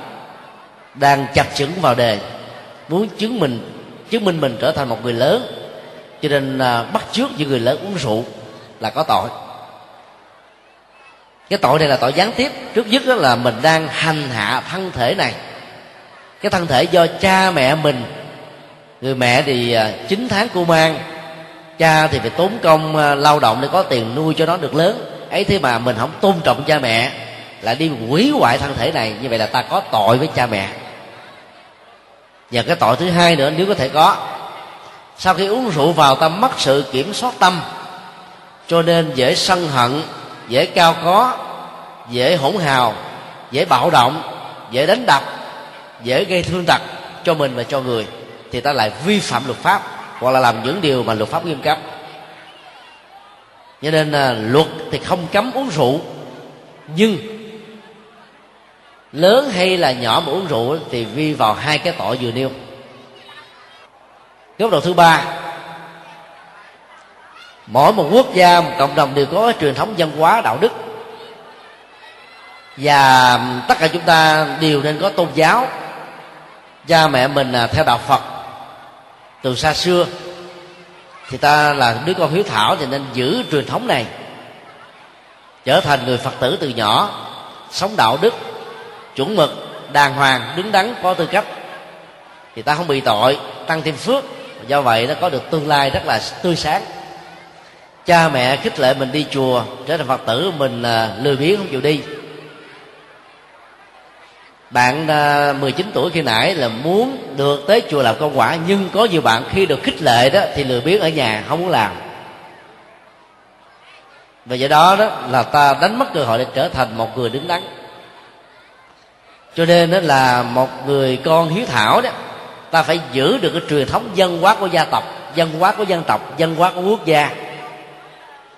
đang chập chững vào đề muốn chứng minh chứng minh mình trở thành một người lớn. Cho nên à, bắt chước những người lớn uống rượu là có tội cái tội này là tội gián tiếp. Trước nhất đó là mình đang hành hạ thân thể này. Cái thân thể do cha mẹ mình người mẹ thì à, chín tháng cô mang. Cha thì phải tốn công à, lao động để có tiền nuôi cho nó được lớn. Ấy thế mà mình không tôn trọng cha mẹ lại đi hủy hoại thân thể này. Như vậy là ta có tội với cha mẹ. Và cái tội thứ hai nữa nếu có thể có sau khi uống rượu vào ta mất sự kiểm soát tâm cho nên dễ sân hận dễ cao có, dễ hỗn hào, dễ bạo động, dễ đánh đập, dễ gây thương tật cho mình và cho người, thì ta lại vi phạm luật pháp hoặc là làm những điều mà luật pháp nghiêm cấm. Cho nên à, luật thì không cấm uống rượu, nhưng lớn hay là nhỏ mà uống rượu thì vi vào hai cái tội vừa nêu. Góc độ thứ ba mỗi một quốc gia, một cộng đồng đều có truyền thống văn hóa, đạo đức. Và tất cả chúng ta đều nên có tôn giáo. Cha mẹ mình là theo đạo phật, từ xa xưa, thì ta là đứa con hiếu thảo thì nên giữ truyền thống này. Trở thành người phật tử từ nhỏ, sống đạo đức, chuẩn mực, đàng hoàng, đứng đắn, có tư cách. Thì ta không bị tội, tăng thêm phước. Do vậy nó có được tương lai rất là tươi sáng cha mẹ khích lệ mình đi chùa, trở thành phật tử, mình là lười biếng không chịu đi. Bạn à, 19 tuổi khi nãy là muốn được tới chùa làm công quả, nhưng có nhiều bạn khi được khích lệ đó thì lười biếng ở nhà, không muốn làm. Và do đó đó là ta đánh mất cơ hội để trở thành một người đứng đắn. Cho nên đó là một người con hiếu thảo đó, ta phải giữ được cái truyền thống dân hóa của gia tộc, dân hóa của dân tộc, dân hóa của quốc gia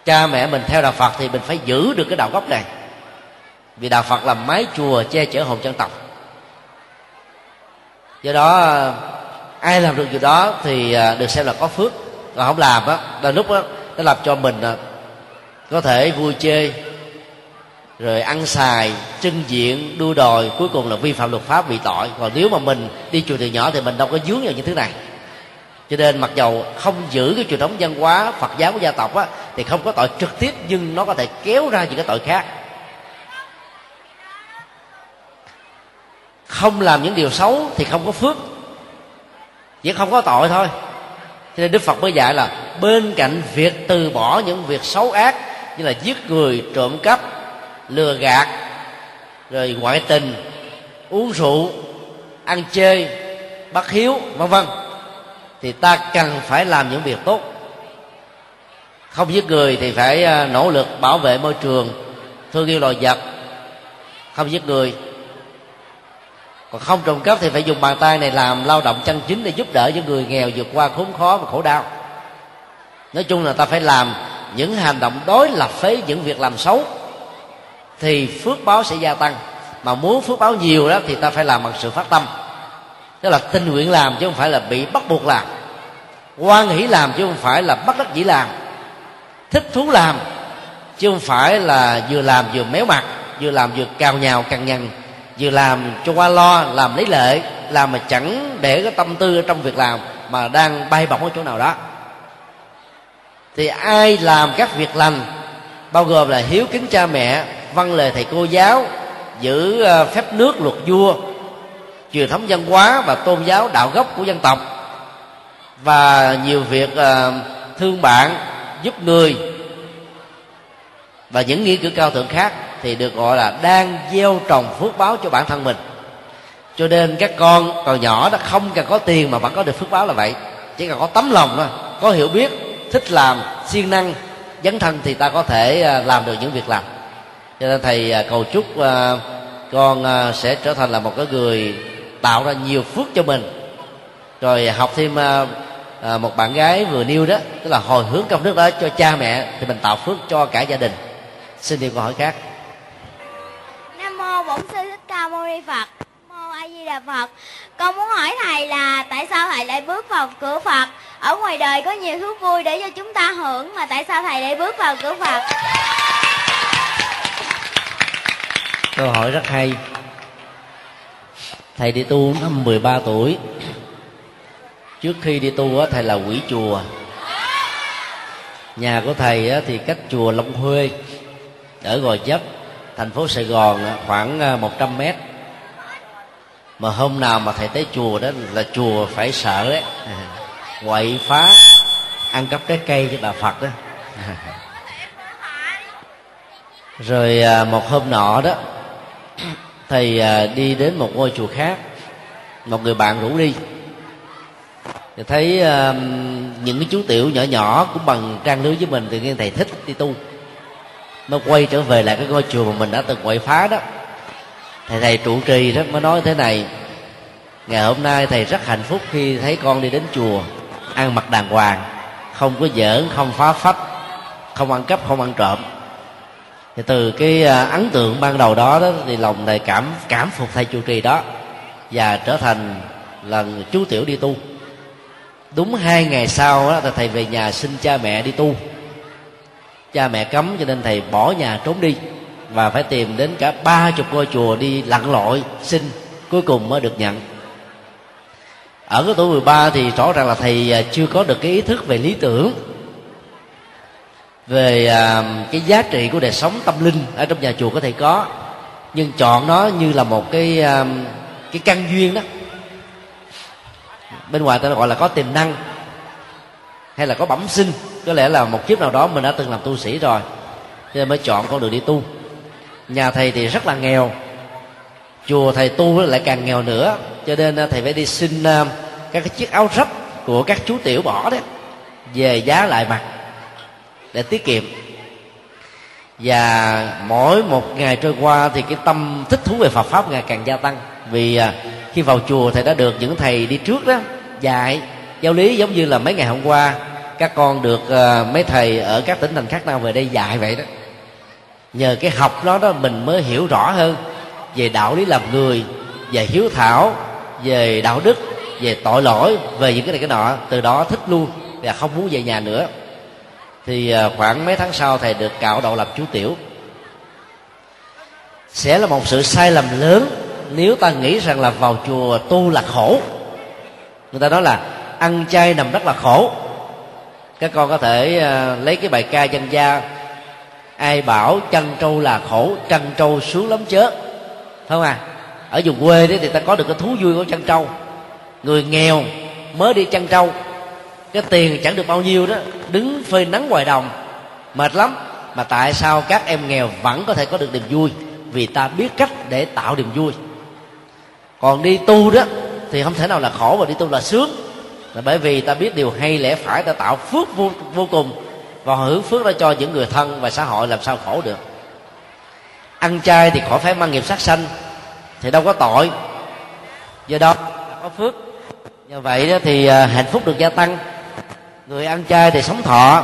cha mẹ mình theo đạo phật thì mình phải giữ được cái đạo gốc này. Vì đạo phật là mái chùa che chở hồn dân tộc. Do đó, ai làm được điều đó thì à, được xem là có phước. Còn không làm á là lúc đó nó làm cho mình à, có thể vui chơi rồi ăn xài, trưng diện, đua đòi, cuối cùng là vi phạm luật pháp, bị tội. Còn nếu mà mình đi chùa từ nhỏ thì mình đâu có dướng vào những thứ này. Cho nên mặc dầu không giữ cái truyền thống văn hóa phật giáo của gia tộc á thì không có tội trực tiếp, nhưng nó có thể kéo ra những cái tội khác. Không làm những điều xấu thì không có phước chỉ không có tội thôi. Cho nên đức phật mới dạy là bên cạnh việc từ bỏ những việc xấu ác như là giết người, trộm cắp, lừa gạt, rồi ngoại tình, uống rượu, ăn chơi, bắt hiếu, vân vân, thì ta cần phải làm những việc tốt không giết người thì phải à, nỗ lực bảo vệ môi trường. Thương yêu loài vật, không giết người. Còn không trộm cắp thì phải dùng bàn tay này làm lao động chân chính để giúp đỡ những người nghèo vượt qua khốn khó và khổ đau. Nói chung là ta phải làm những hành động đối lập với những việc làm xấu, thì phước báo sẽ gia tăng. Mà muốn phước báo nhiều đó thì ta phải làm bằng sự phát tâm. Tức là tình nguyện làm chứ không phải là bị bắt buộc làm. Quan hỷ làm chứ không phải là bắt đắc dĩ làm thích thú làm, chứ không phải là vừa làm vừa méo mặt, vừa làm vừa cào nhào cằn nhằn, vừa làm cho qua lo, làm lấy lệ, làm mà chẳng để cái tâm tư trong việc làm mà đang bay bổng ở chỗ nào đó. Thì ai làm các việc lành, bao gồm là hiếu kính cha mẹ, văn lời thầy cô giáo, giữ ờ, phép nước luật vua, truyền thống văn hóa và tôn giáo đạo gốc của dân tộc, và nhiều việc ờ, thương bạn giúp người. Và những nghĩa cử cao thượng khác thì được gọi là đang gieo trồng phước báo cho bản thân mình. Cho nên các con còn nhỏ đó không cần có tiền mà vẫn có được phước báo là vậy. Chỉ cần có tấm lòng thôi, có hiểu biết, thích làm, siêng năng, dấn thân thì ta có thể à, làm được những việc làm. Cho nên thầy à, cầu chúc à, con sẽ trở thành là một cái người tạo ra nhiều phước cho mình. Rồi học thêm một bạn gái vừa nêu đó tức là hồi hướng công đức đó cho cha mẹ thì mình tạo phước cho cả gia đình. Xin điều câu hỏi khác. Nam mô bổn sư thích ca mâu ni phật. Mô a di đà phật. Con muốn hỏi thầy là tại sao thầy lại bước vào cửa phật? Ở ngoài đời có nhiều thú vui để cho chúng ta hưởng mà tại sao thầy lại bước vào cửa phật? Câu hỏi rất hay. Thầy đi tu năm 13 tuổi trước khi đi tu thầy là quỷ chùa. Nhà của thầy thì cách chùa Long Huê ở Gò Vấp, thành phố Sài Gòn khoảng à, 100 mét. Mà hôm nào mà thầy tới chùa đó là chùa phải sợ đấy quậy phá, ăn cắp trái cây cho bà Phật đó rồi à, một hôm nọ đó, thầy à, đi đến một ngôi chùa khác. Một người bạn rủ đi thì thấy uh, những cái chú tiểu nhỏ nhỏ cũng bằng trang lứa với mình thì nghe thầy thích đi tu. Nó quay trở về lại cái ngôi chùa mà mình đã từng quậy phá đó. Thầy thầy trụ trì đó mới nói thế này ngày hôm nay thầy rất hạnh phúc khi thấy con đi đến chùa ăn mặc đàng hoàng không có giỡn không phá phách không ăn cắp không ăn trộm. Thì từ cái ờ, ấn tượng ban đầu đó, đó thì lòng thầy cảm cảm phục thầy trụ trì đó và trở thành là chú tiểu đi tu đúng hai ngày sau đó thầy về nhà xin cha mẹ đi tu. Cha mẹ cấm cho nên thầy bỏ nhà trốn đi và phải tìm đến cả ba chục ngôi chùa đi lặn lội xin, cuối cùng mới được nhận. Ở cái tuổi 13 thì rõ ràng là thầy à, chưa có được cái ý thức về lý tưởng, về à, cái giá trị của đời sống tâm linh ở trong nhà chùa có thể có. Nhưng chọn nó như là một cái à, cái căn duyên đó bên ngoài ta gọi là có tiềm năng hay là có bẩm sinh. Có lẽ là một kiếp nào đó mình đã từng làm tu sĩ rồi, cho nên mới chọn con đường đi tu. Nhà thầy thì rất là nghèo, chùa thầy tu lại càng nghèo nữa, cho nên à, thầy phải đi xin à, các cái chiếc áo rách của các chú tiểu bỏ đấy về giá lại mặt để tiết kiệm. Và mỗi một ngày trôi qua thì cái tâm thích thú về Phật pháp ngày càng gia tăng vì à, khi vào chùa thầy đã được những thầy đi trước đó dạy. Giáo lý giống như là mấy ngày hôm qua các con được uh, mấy thầy ở các tỉnh thành khác nhau về đây dạy vậy đó. Nhờ cái học đó đó mình mới hiểu rõ hơn về đạo lý làm người về hiếu thảo về đạo đức về tội lỗi về những cái này cái nọ. Từ đó thích luôn và không muốn về nhà nữa. Thì uh, khoảng mấy tháng sau thầy được cạo đầu làm chú tiểu. Sẽ là một sự sai lầm lớn nếu ta nghĩ rằng là vào chùa tu là khổ người ta nói là ăn chay nằm rất là khổ. Các con có thể uh, lấy cái bài ca dân gia ai bảo chăn trâu là khổ chăn trâu sướng lắm chớ. Không à? Ở vùng quê đấy thì ta có được cái thú vui của chăn trâu. Người nghèo mới đi chăn trâu cái tiền chẳng được bao nhiêu đó đứng phơi nắng ngoài đồng mệt lắm. Mà tại sao các em nghèo vẫn có thể có được niềm vui? Vì ta biết cách để tạo niềm vui còn đi tu đó thì không thể nào là khổ mà đi tu là sướng. Là bởi vì ta biết điều hay lẽ phải ta tạo phước vô, vô cùng và hưởng phước đó cho những người thân và xã hội làm sao khổ được. Ăn chay thì khỏi phải mang nghiệp sát sanh thì đâu có tội. Do đó có phước. Như vậy đó thì à, hạnh phúc được gia tăng. Người ăn chay thì sống thọ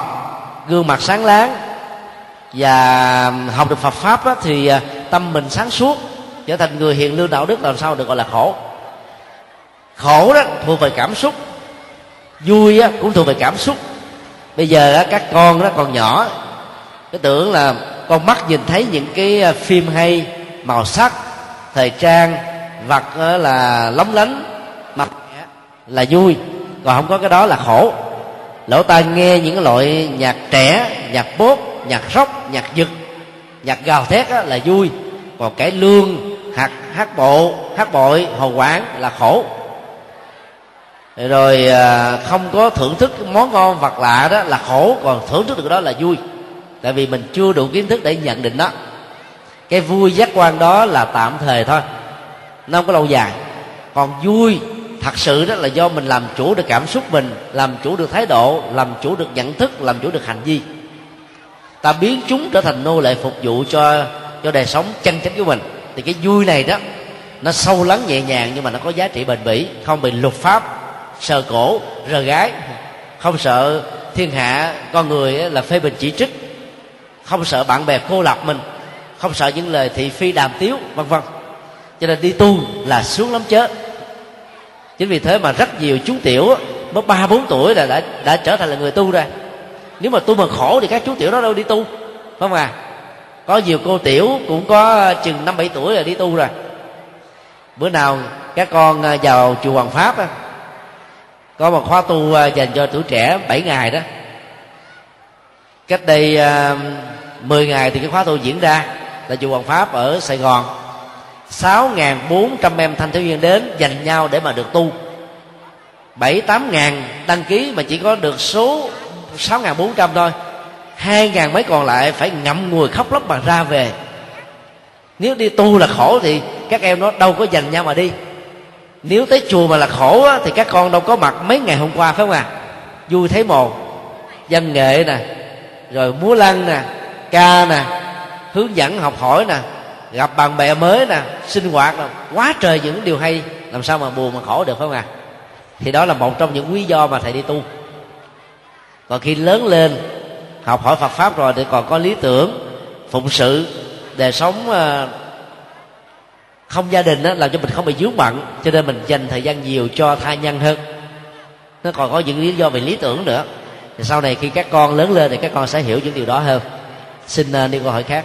gương mặt sáng láng và học được Phật pháp đó, thì à, tâm mình sáng suốt trở thành người hiền lương đạo đức làm sao được gọi là khổ. Khổ đó thuộc về cảm xúc. Vui á, cũng thuộc về cảm xúc. Bây giờ á, các con đó còn nhỏ cái tưởng là con mắt nhìn thấy những cái à, phim hay màu sắc thời trang vật là lóng lánh mặt là vui. Còn không có cái đó là khổ. Lỗ tai nghe những loại nhạc trẻ nhạc bốt nhạc rock nhạc giật nhạc gào thét là vui. Còn cải lương hát hát bộ hát bội hồ quảng là khổ. Rồi à, không có thưởng thức món ngon vật lạ đó là khổ, còn thưởng thức được đó là vui. Tại vì mình chưa đủ kiến thức để nhận định đó. Cái vui giác quan đó là tạm thời thôi, nó không có lâu dài. Còn vui thật sự đó là do mình làm chủ được cảm xúc mình, làm chủ được thái độ, làm chủ được nhận thức, làm chủ được hành vi. Ta biến chúng trở thành nô lệ phục vụ cho cho đời sống chân chánh của mình thì cái vui này đó, nó sâu lắng nhẹ nhàng nhưng mà nó có giá trị bền bỉ. Không bị luật pháp sờ cổ, rờ gái. Không sợ thiên hạ con người là phê bình chỉ trích. Không sợ bạn bè cô lập mình. Không sợ những lời thị phi đàm tiếu, vân vân. Cho nên đi tu là xuống lắm chớ. Chính vì thế mà rất nhiều chú tiểu mới ba, bốn tuổi là đã đã trở thành là người tu rồi nếu mà tu mà khổ thì các chú tiểu đó đâu đi tu, phải không à? Có nhiều cô tiểu cũng có ờ, chừng năm bảy tuổi là đi tu rồi. Bữa nào các con ờ, vào chùa Hoàng Pháp á, có một khóa tu ờ, dành cho tuổi trẻ 7 ngày đó. Cách đây 10 ngày thì cái khóa tu diễn ra tại chùa Hoàng Pháp ở Sài Gòn. 6.400 em thanh thiếu niên đến dành nhau để mà được tu. 7 8 ngàn đăng ký mà chỉ có được số 6.400 thôi hai ngàn mấy còn lại phải ngậm ngùi khóc lóc mà ra về. Nếu đi tu là khổ thì các em nó đâu có dành nhau mà đi. Nếu tới chùa mà là khổ á, thì các con đâu có mặt mấy ngày hôm qua phải không à vui thấy mồ văn nghệ nè rồi múa lân nè ca nè hướng dẫn học hỏi nè gặp bạn bè mới nè sinh hoạt nè. Quá trời những điều hay. Làm sao mà buồn mà khổ được phải không à thì đó là một trong những lý do mà thầy đi tu. Còn khi lớn lên học hỏi Phật pháp rồi thì còn có lý tưởng phụng sự đời sống ờ, không gia đình đó, làm cho mình không bị dướng bận. Cho nên mình dành thời gian nhiều cho thai nhân hơn. Nó còn có những lý do về lý tưởng nữa. Thì sau này khi các con lớn lên thì các con sẽ hiểu những điều đó hơn. Xin ờ, đi câu hỏi khác.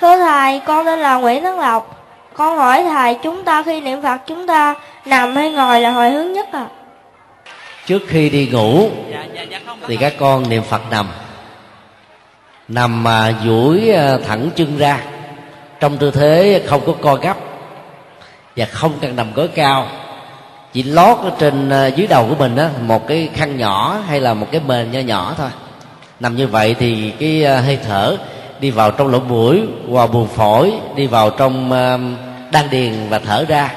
Thưa thầy con tên là nguyễn tấn lộc. Con hỏi thầy chúng ta khi niệm phật chúng ta nằm hay ngồi là hồi hướng nhất à trước khi đi ngủ thì các con niệm phật nằm. Nằm mà duỗi à, thẳng chân ra. Trong tư thế không có co gấp và không cần nằm gối cao. Chỉ lót ở trên à, dưới đầu của mình đó một cái khăn nhỏ hay là một cái mền nho nhỏ thôi. Nằm như vậy thì cái à, hơi thở đi vào trong lỗ mũi qua buồng phổi đi vào trong đan điền và thở ra.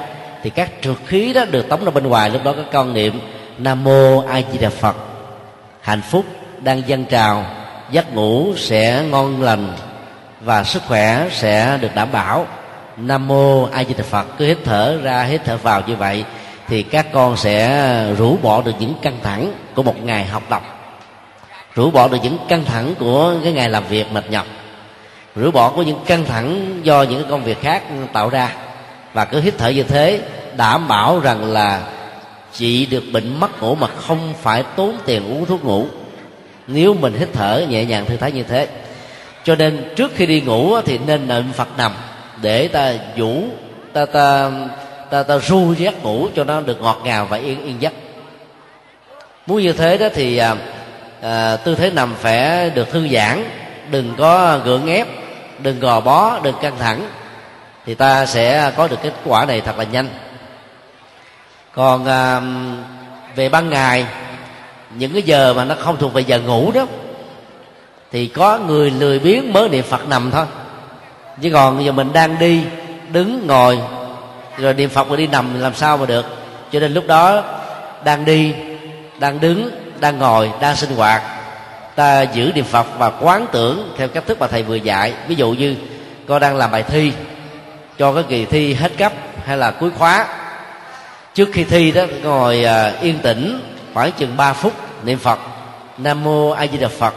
Thì các trượt khí đó được tống ra bên ngoài. Lúc đó các con niệm nam mô a di đà phật. Hạnh phúc đang dâng trào, giấc ngủ sẽ ngon lành và sức khỏe sẽ được đảm bảo. Nam mô a di đà phật. Cứ hít thở ra, hít thở vào như vậy thì các con sẽ rũ bỏ được những căng thẳng của một ngày học tập. Rũ bỏ được những căng thẳng của cái ngày làm việc mệt nhọc. Rũ bỏ của những căng thẳng do những công việc khác tạo ra. Và cứ hít thở như thế, đảm bảo rằng là trị được bệnh mất ngủ mà không phải tốn tiền uống thuốc ngủ. Nếu mình hít thở nhẹ nhàng thư thái như thế cho nên trước khi đi ngủ thì nên niệm phật nằm để ta vũ ta ta ta ta ru giấc ngủ cho nó được ngọt ngào và yên yên giấc. Muốn như thế đó thì à, à, tư thế nằm phải được thư giãn đừng có gượng ép đừng gò bó đừng căng thẳng thì ta sẽ có được kết quả này thật là nhanh còn à, về ban ngày những cái giờ mà nó không thuộc về giờ ngủ đó thì có người lười biếng mới niệm phật nằm thôi. Chứ còn giờ mình đang đi đứng ngồi rồi niệm phật rồi đi nằm làm sao mà được. Cho nên lúc đó đang đi đang đứng đang ngồi đang sinh hoạt ta giữ niệm phật và quán tưởng theo cách thức mà thầy vừa dạy. Ví dụ như con đang làm bài thi cho cái kỳ thi hết cấp hay là cuối khóa trước khi thi đó, ngồi à, yên tĩnh khoảng chừng 3 phút, niệm phật. Nam mô a di đà phật.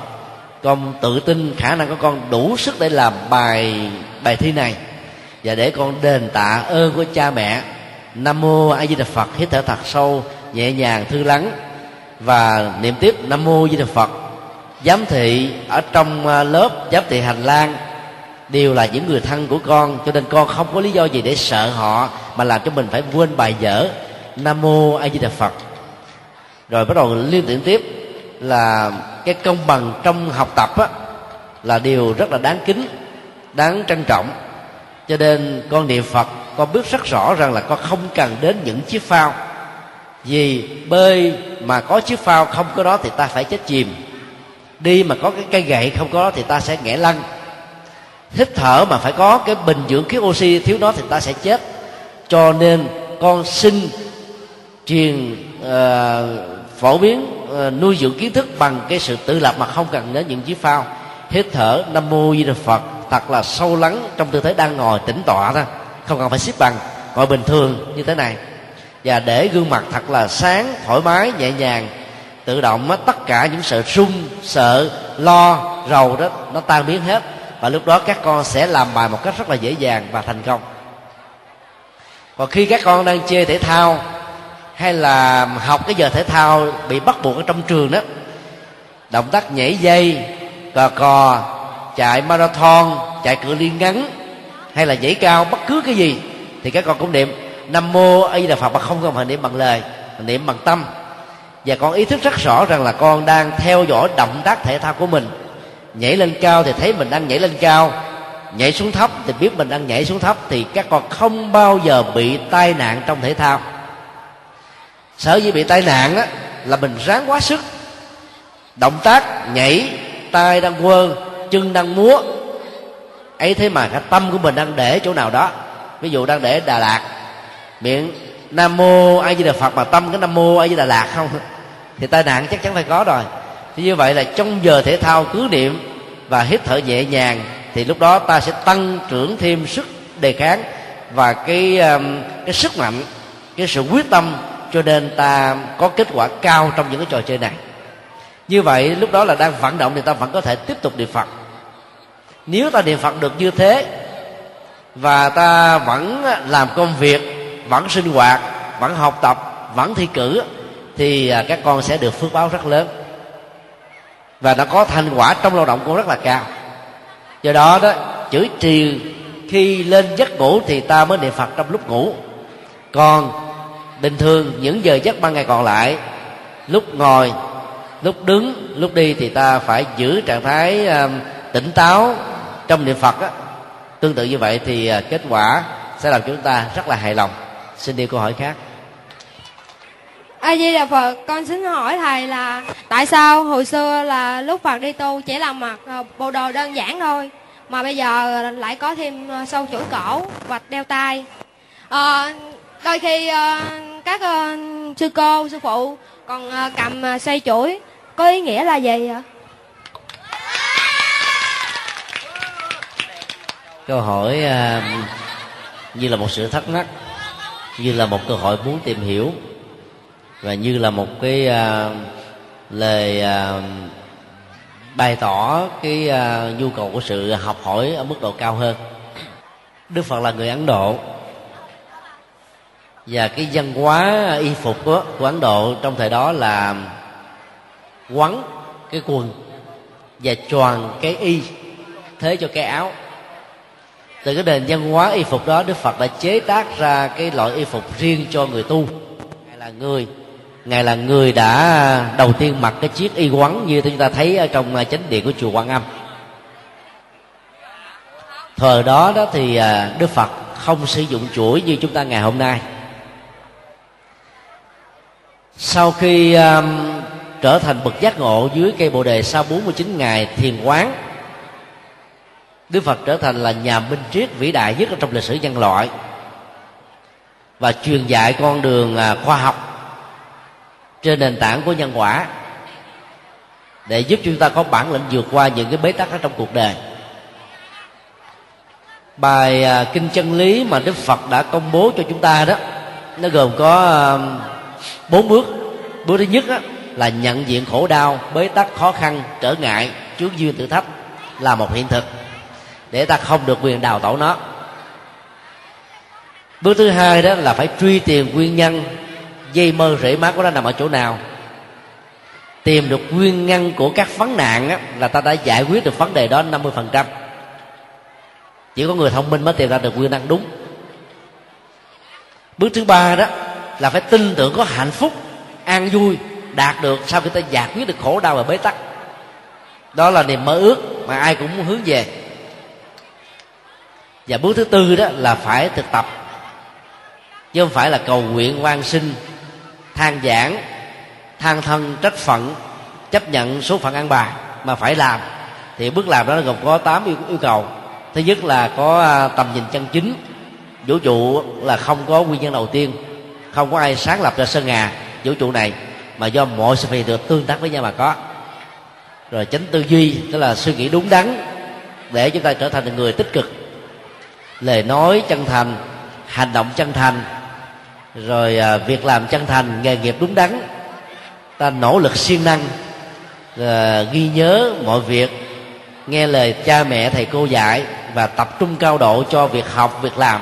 Con tự tin khả năng của con đủ sức để làm bài bài thi này. Và để con đền tạ ơn của cha mẹ, nam mô a di đà phật. Hít thở thật sâu, nhẹ nhàng, thư lắng. Và niệm tiếp, nam mô a di đà phật. Giám thị ở trong à, lớp giám thị hành lang đều là những người thân của con, cho nên con không có lý do gì để sợ họ, mà làm cho mình phải quên bài dở nam mô a di đà phật. Rồi bắt đầu liên tưởng tiếp là cái công bằng trong học tập á, là điều rất là đáng kính đáng trân trọng. Cho nên con niệm phật con biết rất rõ rằng là con không cần đến những chiếc phao. Vì bơi mà có chiếc phao không có đó thì ta phải chết chìm. Đi mà có cái cây gậy không có đó thì ta sẽ ngã lăn. Hít thở mà phải có cái bình dưỡng khí oxy thiếu đó thì ta sẽ chết. Cho nên con xin truyền uh, phổ biến uh, nuôi dưỡng kiến thức bằng cái sự tự lập mà không cần đến những chiếc phao. Hít thở nam mô di đà phật thật là sâu lắng trong tư thế đang ngồi tĩnh tọa thôi không cần phải xếp bằng ngồi bình thường như thế này. Và để gương mặt thật là sáng thoải mái nhẹ nhàng tự động tất cả những sợ sung sợ lo rầu đó nó tan biến hết. Và lúc đó các con sẽ làm bài một cách rất là dễ dàng và thành công. Còn khi các con đang chơi thể thao hay là học cái giờ thể thao bị bắt buộc ở trong trường đó, động tác nhảy dây, cò cò, chạy marathon, chạy cự ly ngắn, hay là nhảy cao bất cứ cái gì, thì các con cũng niệm nam mô a di đà phật, mà không cần phải niệm bằng lời niệm bằng tâm. Và con ý thức rất rõ rằng là con đang theo dõi động tác thể thao của mình. Nhảy lên cao thì thấy mình đang nhảy lên cao, nhảy xuống thấp thì biết mình đang nhảy xuống thấp, thì các con không bao giờ bị tai nạn trong thể thao sở dĩ bị tai nạn á, là mình ráng quá sức. Động tác nhảy tay đang quơ chân đang múa. Ấy thế mà cái tâm của mình đang để chỗ nào đó. Ví dụ đang để đà lạt. Miệng nam mô a di đà phật mà tâm cái nam mô a di đà lạt không? Thì tai nạn chắc chắn phải có rồi. Thì như vậy là trong giờ thể thao cứ niệm và hít thở nhẹ nhàng thì lúc đó ta sẽ tăng trưởng thêm sức đề kháng và cái um, cái sức mạnh cái sự quyết tâm cho nên ta có kết quả cao trong những cái trò chơi này. Như vậy, lúc đó là đang vận động thì ta vẫn có thể tiếp tục niệm phật. Nếu ta niệm phật được như thế, và ta vẫn làm công việc, vẫn sinh hoạt, vẫn học tập, vẫn thi cử, thì à, các con sẽ được phước báo rất lớn. Và nó có thành quả trong lao động cũng rất là cao. Do đó đó, chữ trì khi lên giấc ngủ thì ta mới niệm phật trong lúc ngủ. Còn bình thường những giờ giấc ban ngày còn lại lúc ngồi lúc đứng lúc đi thì ta phải giữ trạng thái um, tỉnh táo trong niệm phật á. Tương tự như vậy thì à, kết quả sẽ làm chúng ta rất là hài lòng. Xin đi câu hỏi khác. A di đà phật con xin hỏi thầy là tại sao hồi xưa là lúc phật đi tu chỉ là mặc à, bộ đồ đơn giản thôi mà bây giờ lại có thêm à, sâu chuỗi cổ vạch đeo tay à, ờ, đôi khi ờ, các ờ, sư cô sư phụ còn ờ, cầm ờ, xây chuỗi. Có ý nghĩa là gì ạ? Câu hỏi uh, như là một sự thắc mắc như là một cơ hội muốn tìm hiểu và như là một cái uh, lời uh, bày tỏ cái uh, nhu cầu của sự học hỏi ở mức độ cao hơn. Đức phật là người ấn độ và cái văn hóa y phục của, của ấn độ trong thời đó là quấn cái quần và tròn cái y thế cho cái áo. Từ cái nền văn hóa y phục đó đức phật đã chế tác ra cái loại y phục riêng cho người tu. Ngài là người ngài là người đã đầu tiên mặc cái chiếc y quấn như chúng ta thấy ở trong à, chánh điện của chùa quan âm. Thời đó đó thì à, đức phật không sử dụng chuỗi như chúng ta ngày hôm nay sau khi um, trở thành bậc giác ngộ dưới cây bồ đề sau 49 ngày thiền quán Đức Phật trở thành là nhà minh triết vĩ đại nhất trong lịch sử nhân loại và truyền dạy con đường à, khoa học trên nền tảng của nhân quả để giúp chúng ta có bản lĩnh vượt qua những cái bế tắc ở trong cuộc đời. Bài à, kinh chân lý mà đức phật đã công bố cho chúng ta đó nó gồm có um, bốn bước. Bước thứ nhất á, là nhận diện khổ đau bế tắc khó khăn trở ngại trước duyên thử thách là một hiện thực. Để ta không được quyền đào tổ nó. Bước thứ hai đó là phải truy tìm nguyên nhân dây mơ rễ má của nó nằm ở chỗ nào. Tìm được nguyên nhân của các vấn nạn á, là ta đã giải quyết được vấn đề đó 50% chỉ có người thông minh mới tìm ra được nguyên nhân đúng. Bước thứ ba đó là phải tin tưởng có hạnh phúc an vui đạt được sau khi ta giải quyết được khổ đau và bế tắc. Đó là niềm mơ ước mà ai cũng muốn hướng về. Và bước thứ tư đó là phải thực tập. Chứ không phải là cầu nguyện quan sinh than giảng than thân trách phận chấp nhận số phận ăn bài mà phải làm. Thì bước làm đó gồm có 8 yêu, yêu cầu. Thứ nhất là có à, tầm nhìn chân chính vũ trụ là không có nguyên nhân đầu tiên không có ai sáng lập ra sân ngà vũ trụ này, mà do mọi sự việc được tương tác với nhau mà có. Rồi chánh tư duy, tức là suy nghĩ đúng đắn, để chúng ta trở thành người tích cực. Lời nói chân thành, hành động chân thành, rồi à, việc làm chân thành, nghề nghiệp đúng đắn. Ta nỗ lực siêng năng à, ghi nhớ mọi việc, nghe lời cha mẹ, thầy cô dạy và tập trung cao độ cho việc học, việc làm.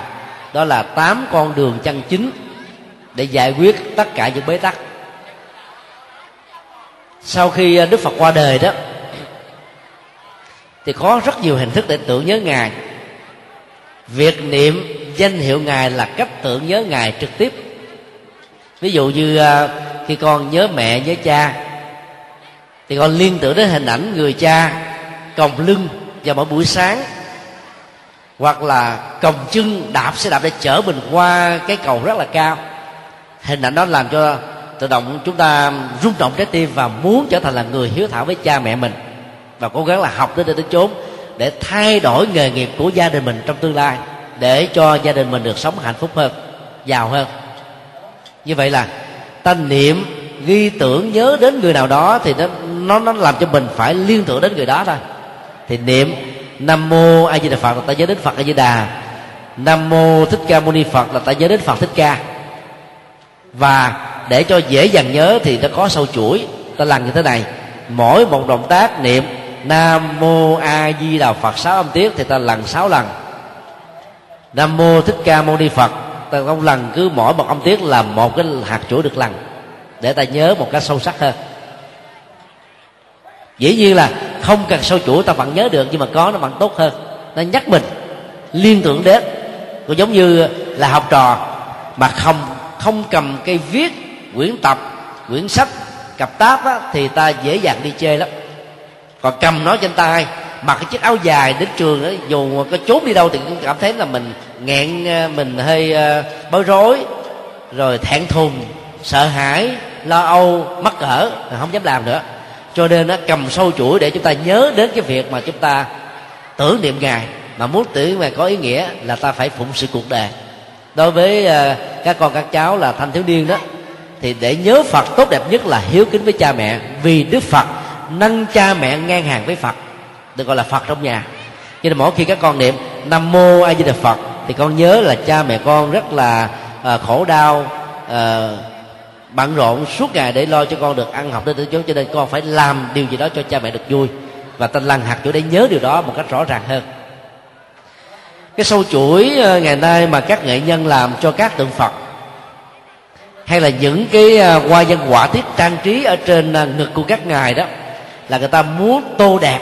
Đó là tám con đường chân chính để giải quyết tất cả những bế tắc. Sau khi ờ, đức phật qua đời đó, thì có rất nhiều hình thức để tưởng nhớ ngài. Việc niệm danh hiệu ngài là cách tưởng nhớ ngài trực tiếp. Ví dụ như ờ, khi con nhớ mẹ, nhớ cha, thì con liên tưởng đến hình ảnh người cha còng lưng vào mỗi buổi sáng, hoặc là còng chân đạp xe đạp để chở mình qua cái cầu rất là cao hình ảnh đó làm cho tự động chúng ta rung động trái tim và muốn trở thành là người hiếu thảo với cha mẹ mình. Và cố gắng là học tới đây tới chốn để thay đổi nghề nghiệp của gia đình mình trong tương lai, để cho gia đình mình được sống hạnh phúc hơn, giàu hơn. Như vậy là ta niệm, ghi tưởng nhớ đến người nào đó thì nó nó nó làm cho mình phải liên tưởng đến người đó thôi. Thì niệm, nam mô a di đà phật là ta nhớ đến phật a di đà. Nam mô thích ca mâu ni phật là ta nhớ đến phật thích ca và để cho dễ dàng nhớ thì nó có sâu chuỗi. Ta làm như thế này. Mỗi một động tác niệm nam mô a di đà phật sáu âm tiết thì ta lần sáu lần. Nam mô thích ca mâu ni phật, ta không lần, cứ mỗi một âm tiết là một cái hạt chuỗi được lần, để ta nhớ một cách sâu sắc hơn. Dĩ nhiên là không cần sâu chuỗi, ta vẫn nhớ được, nhưng mà có nó vẫn tốt hơn. Nó nhắc mình, liên tưởng đến. Cũng giống như là học trò mà không không cầm cây viết quyển tập quyển sách cặp táp á, thì ta dễ dàng đi chơi lắm. Còn cầm nó trên tay mặc cái chiếc áo dài đến trường đó, dù có trốn đi đâu thì cũng cảm thấy là mình nghẹn ờ, mình hơi ờ, bối rối rồi thẹn thùng sợ hãi lo âu mắc cỡ không dám làm nữa. Cho nên nó cầm sâu chuỗi để chúng ta nhớ đến cái việc mà chúng ta tưởng niệm ngài mà muốn tưởng mà có ý nghĩa là ta phải phụng sự cuộc đời đối với uh, các con các cháu là thanh thiếu niên đó thì để nhớ phật tốt đẹp nhất là hiếu kính với cha mẹ. Vì đức phật nâng cha mẹ ngang hàng với phật được gọi là phật trong nhà. Cho nên mỗi khi các con niệm nam mô a di đà phật thì con nhớ là cha mẹ con rất là uh, khổ đau uh, bận rộn suốt ngày để lo cho con được ăn học đến tới chỗ cho nên con phải làm điều gì đó cho cha mẹ được vui và ta lăn hạt chỗ để nhớ điều đó một cách rõ ràng hơn cái sâu chuỗi ờ, ngày nay mà các nghệ nhân làm cho các tượng phật hay là những cái ờ, hoa văn quả tiết trang trí ở trên ờ, ngực của các ngài đó là người ta muốn tô đẹp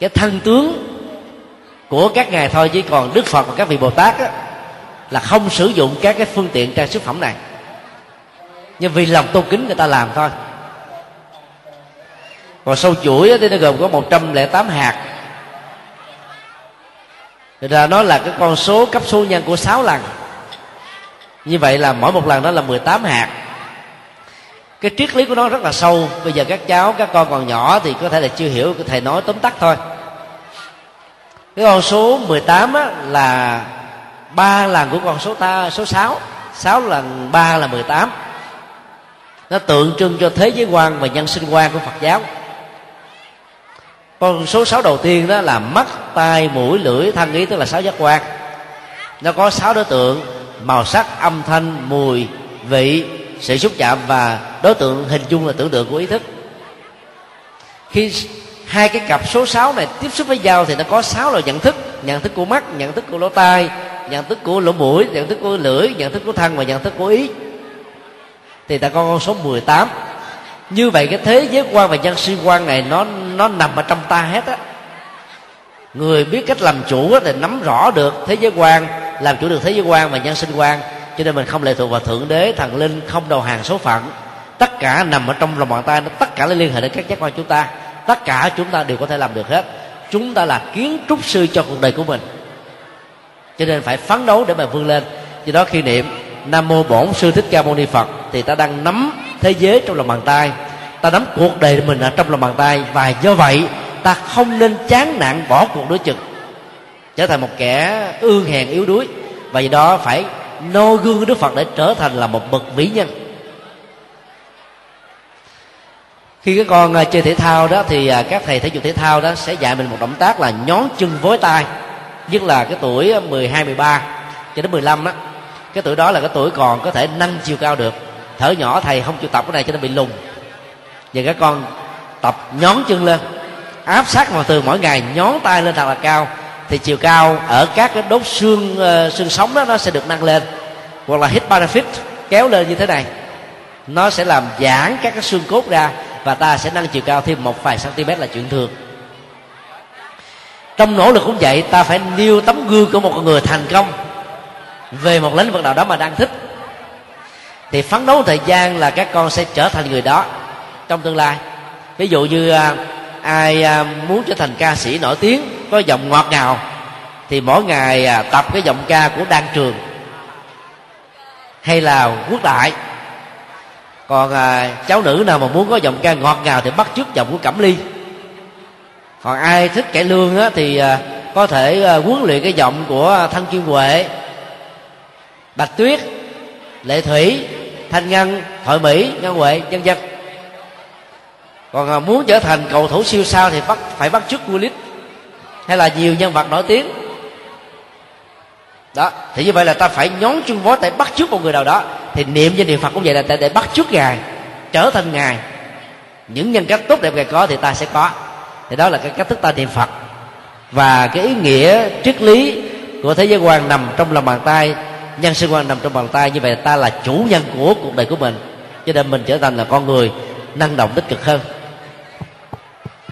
cái thân tướng của các ngài thôi chứ còn đức phật và các vị bồ tát á, là không sử dụng các cái phương tiện trang sức phẩm này. Nhưng vì lòng tôn kính người ta làm thôi. Còn sâu chuỗi thì nó gồm có 108 hạt thì ra nó là cái con số cấp số nhân của 6 lần. Như vậy là mỗi một lần đó là 18 hạt. Cái triết lý của nó rất là sâu. Bây giờ các cháu, các con còn nhỏ Thì có thể là chưa hiểu Thầy nói tóm tắt thôi. Cái con số 18 á, là ba lần của con số ta số 6 6 lần 3 là 18 Nó tượng trưng cho thế giới quan và nhân sinh quan của Phật giáo con số sáu đầu tiên đó là mắt, tai, mũi, lưỡi thân ý, tức là sáu giác quan. Nó có sáu đối tượng, màu sắc, âm thanh, mùi, vị, sự xúc chạm và đối tượng hình dung là tưởng tượng của ý thức. Khi hai cái cặp số 6 này tiếp xúc với nhau thì nó có sáu loại nhận thức nhận thức của mắt, nhận thức của lỗ tai, nhận thức của lỗ mũi, nhận thức của lưỡi, nhận thức của thân và nhận thức của ý. Thì ta có con số 18 như vậy cái thế giới quan và nhân sinh quan này nó nó nằm ở trong ta hết á. Người biết cách làm chủ thì nắm rõ được thế giới quan, làm chủ được thế giới quan và nhân sinh quan. Cho nên mình không lệ thuộc vào thượng đế, thần linh, không đầu hàng số phận. Tất cả nằm ở trong lòng bàn tay nó tất cả liên hệ đến các giác quan chúng ta. Tất cả chúng ta đều có thể làm được hết. Chúng ta là kiến trúc sư cho cuộc đời của mình. Cho nên phải phấn đấu để mà vươn lên. Do đó khi niệm, nam mô bổn sư thích ca mâu ni phật, thì ta đang nắm thế giới trong lòng bàn tay. Ta nắm cuộc đời mình ở trong lòng bàn tay và do vậy ta không nên chán nản bỏ cuộc đối chừng. Trở thành một kẻ ương hèn yếu đuối và do đó phải noi gương đức phật để trở thành là một bậc vĩ nhân. Khi các con à, chơi thể thao đó thì à, các thầy thể dục thể thao đó sẽ dạy mình một động tác là nhón chân với tay nhất là cái tuổi à, 12, 13 cho đến 15 á. Cái tuổi đó là cái tuổi còn có thể nâng chiều cao được thở nhỏ thầy không chịu tập cái này cho nên bị lùn và các con tập nhón chân lên. Áp sát vào tường mỗi ngày nhón tay lên thật là cao. Thì chiều cao ở các cái đốt xương uh, xương sống đó nó sẽ được nâng lên. Hoặc là hít benefit kéo lên như thế này. Nó sẽ làm giãn các cái xương cốt ra và ta sẽ nâng chiều cao thêm một vài cm là chuyện thường. Trong nỗ lực cũng vậy ta phải nêu tấm gương của một con người thành công về một lĩnh vực nào đó mà đang thích thì phấn đấu thời gian là các con sẽ trở thành người đó. Trong tương lai ví dụ như à, ai à, muốn trở thành ca sĩ nổi tiếng có giọng ngọt ngào thì mỗi ngày à, tập cái giọng ca của đan trường hay là quốc đại. Còn à, cháu nữ nào mà muốn có giọng ca ngọt ngào thì bắt chước giọng của cẩm ly. Còn ai thích cải lương á, thì à, có thể à, huấn luyện cái giọng của Thanh kim huệ bạch tuyết lệ thủy thanh ngân thoại mỹ ngân huệ nhân dân còn à, muốn trở thành cầu thủ siêu sao thì bắt phải bắt chước Willis hay là nhiều nhân vật nổi tiếng. Đó thì như vậy là ta phải nhón chân vó để bắt chước một người nào đó. Thì niệm danh niệm phật cũng vậy là để, để bắt chước ngài trở thành ngài. Những nhân cách tốt đẹp ngài có thì ta sẽ có. Thì đó là cái cách thức ta niệm phật. Và cái ý nghĩa triết lý của thế giới quan nằm trong lòng bàn tay nhân sinh quan nằm trong bàn tay, như vậy ta là chủ nhân của cuộc đời của mình. Cho nên mình trở thành là con người năng động tích cực hơn.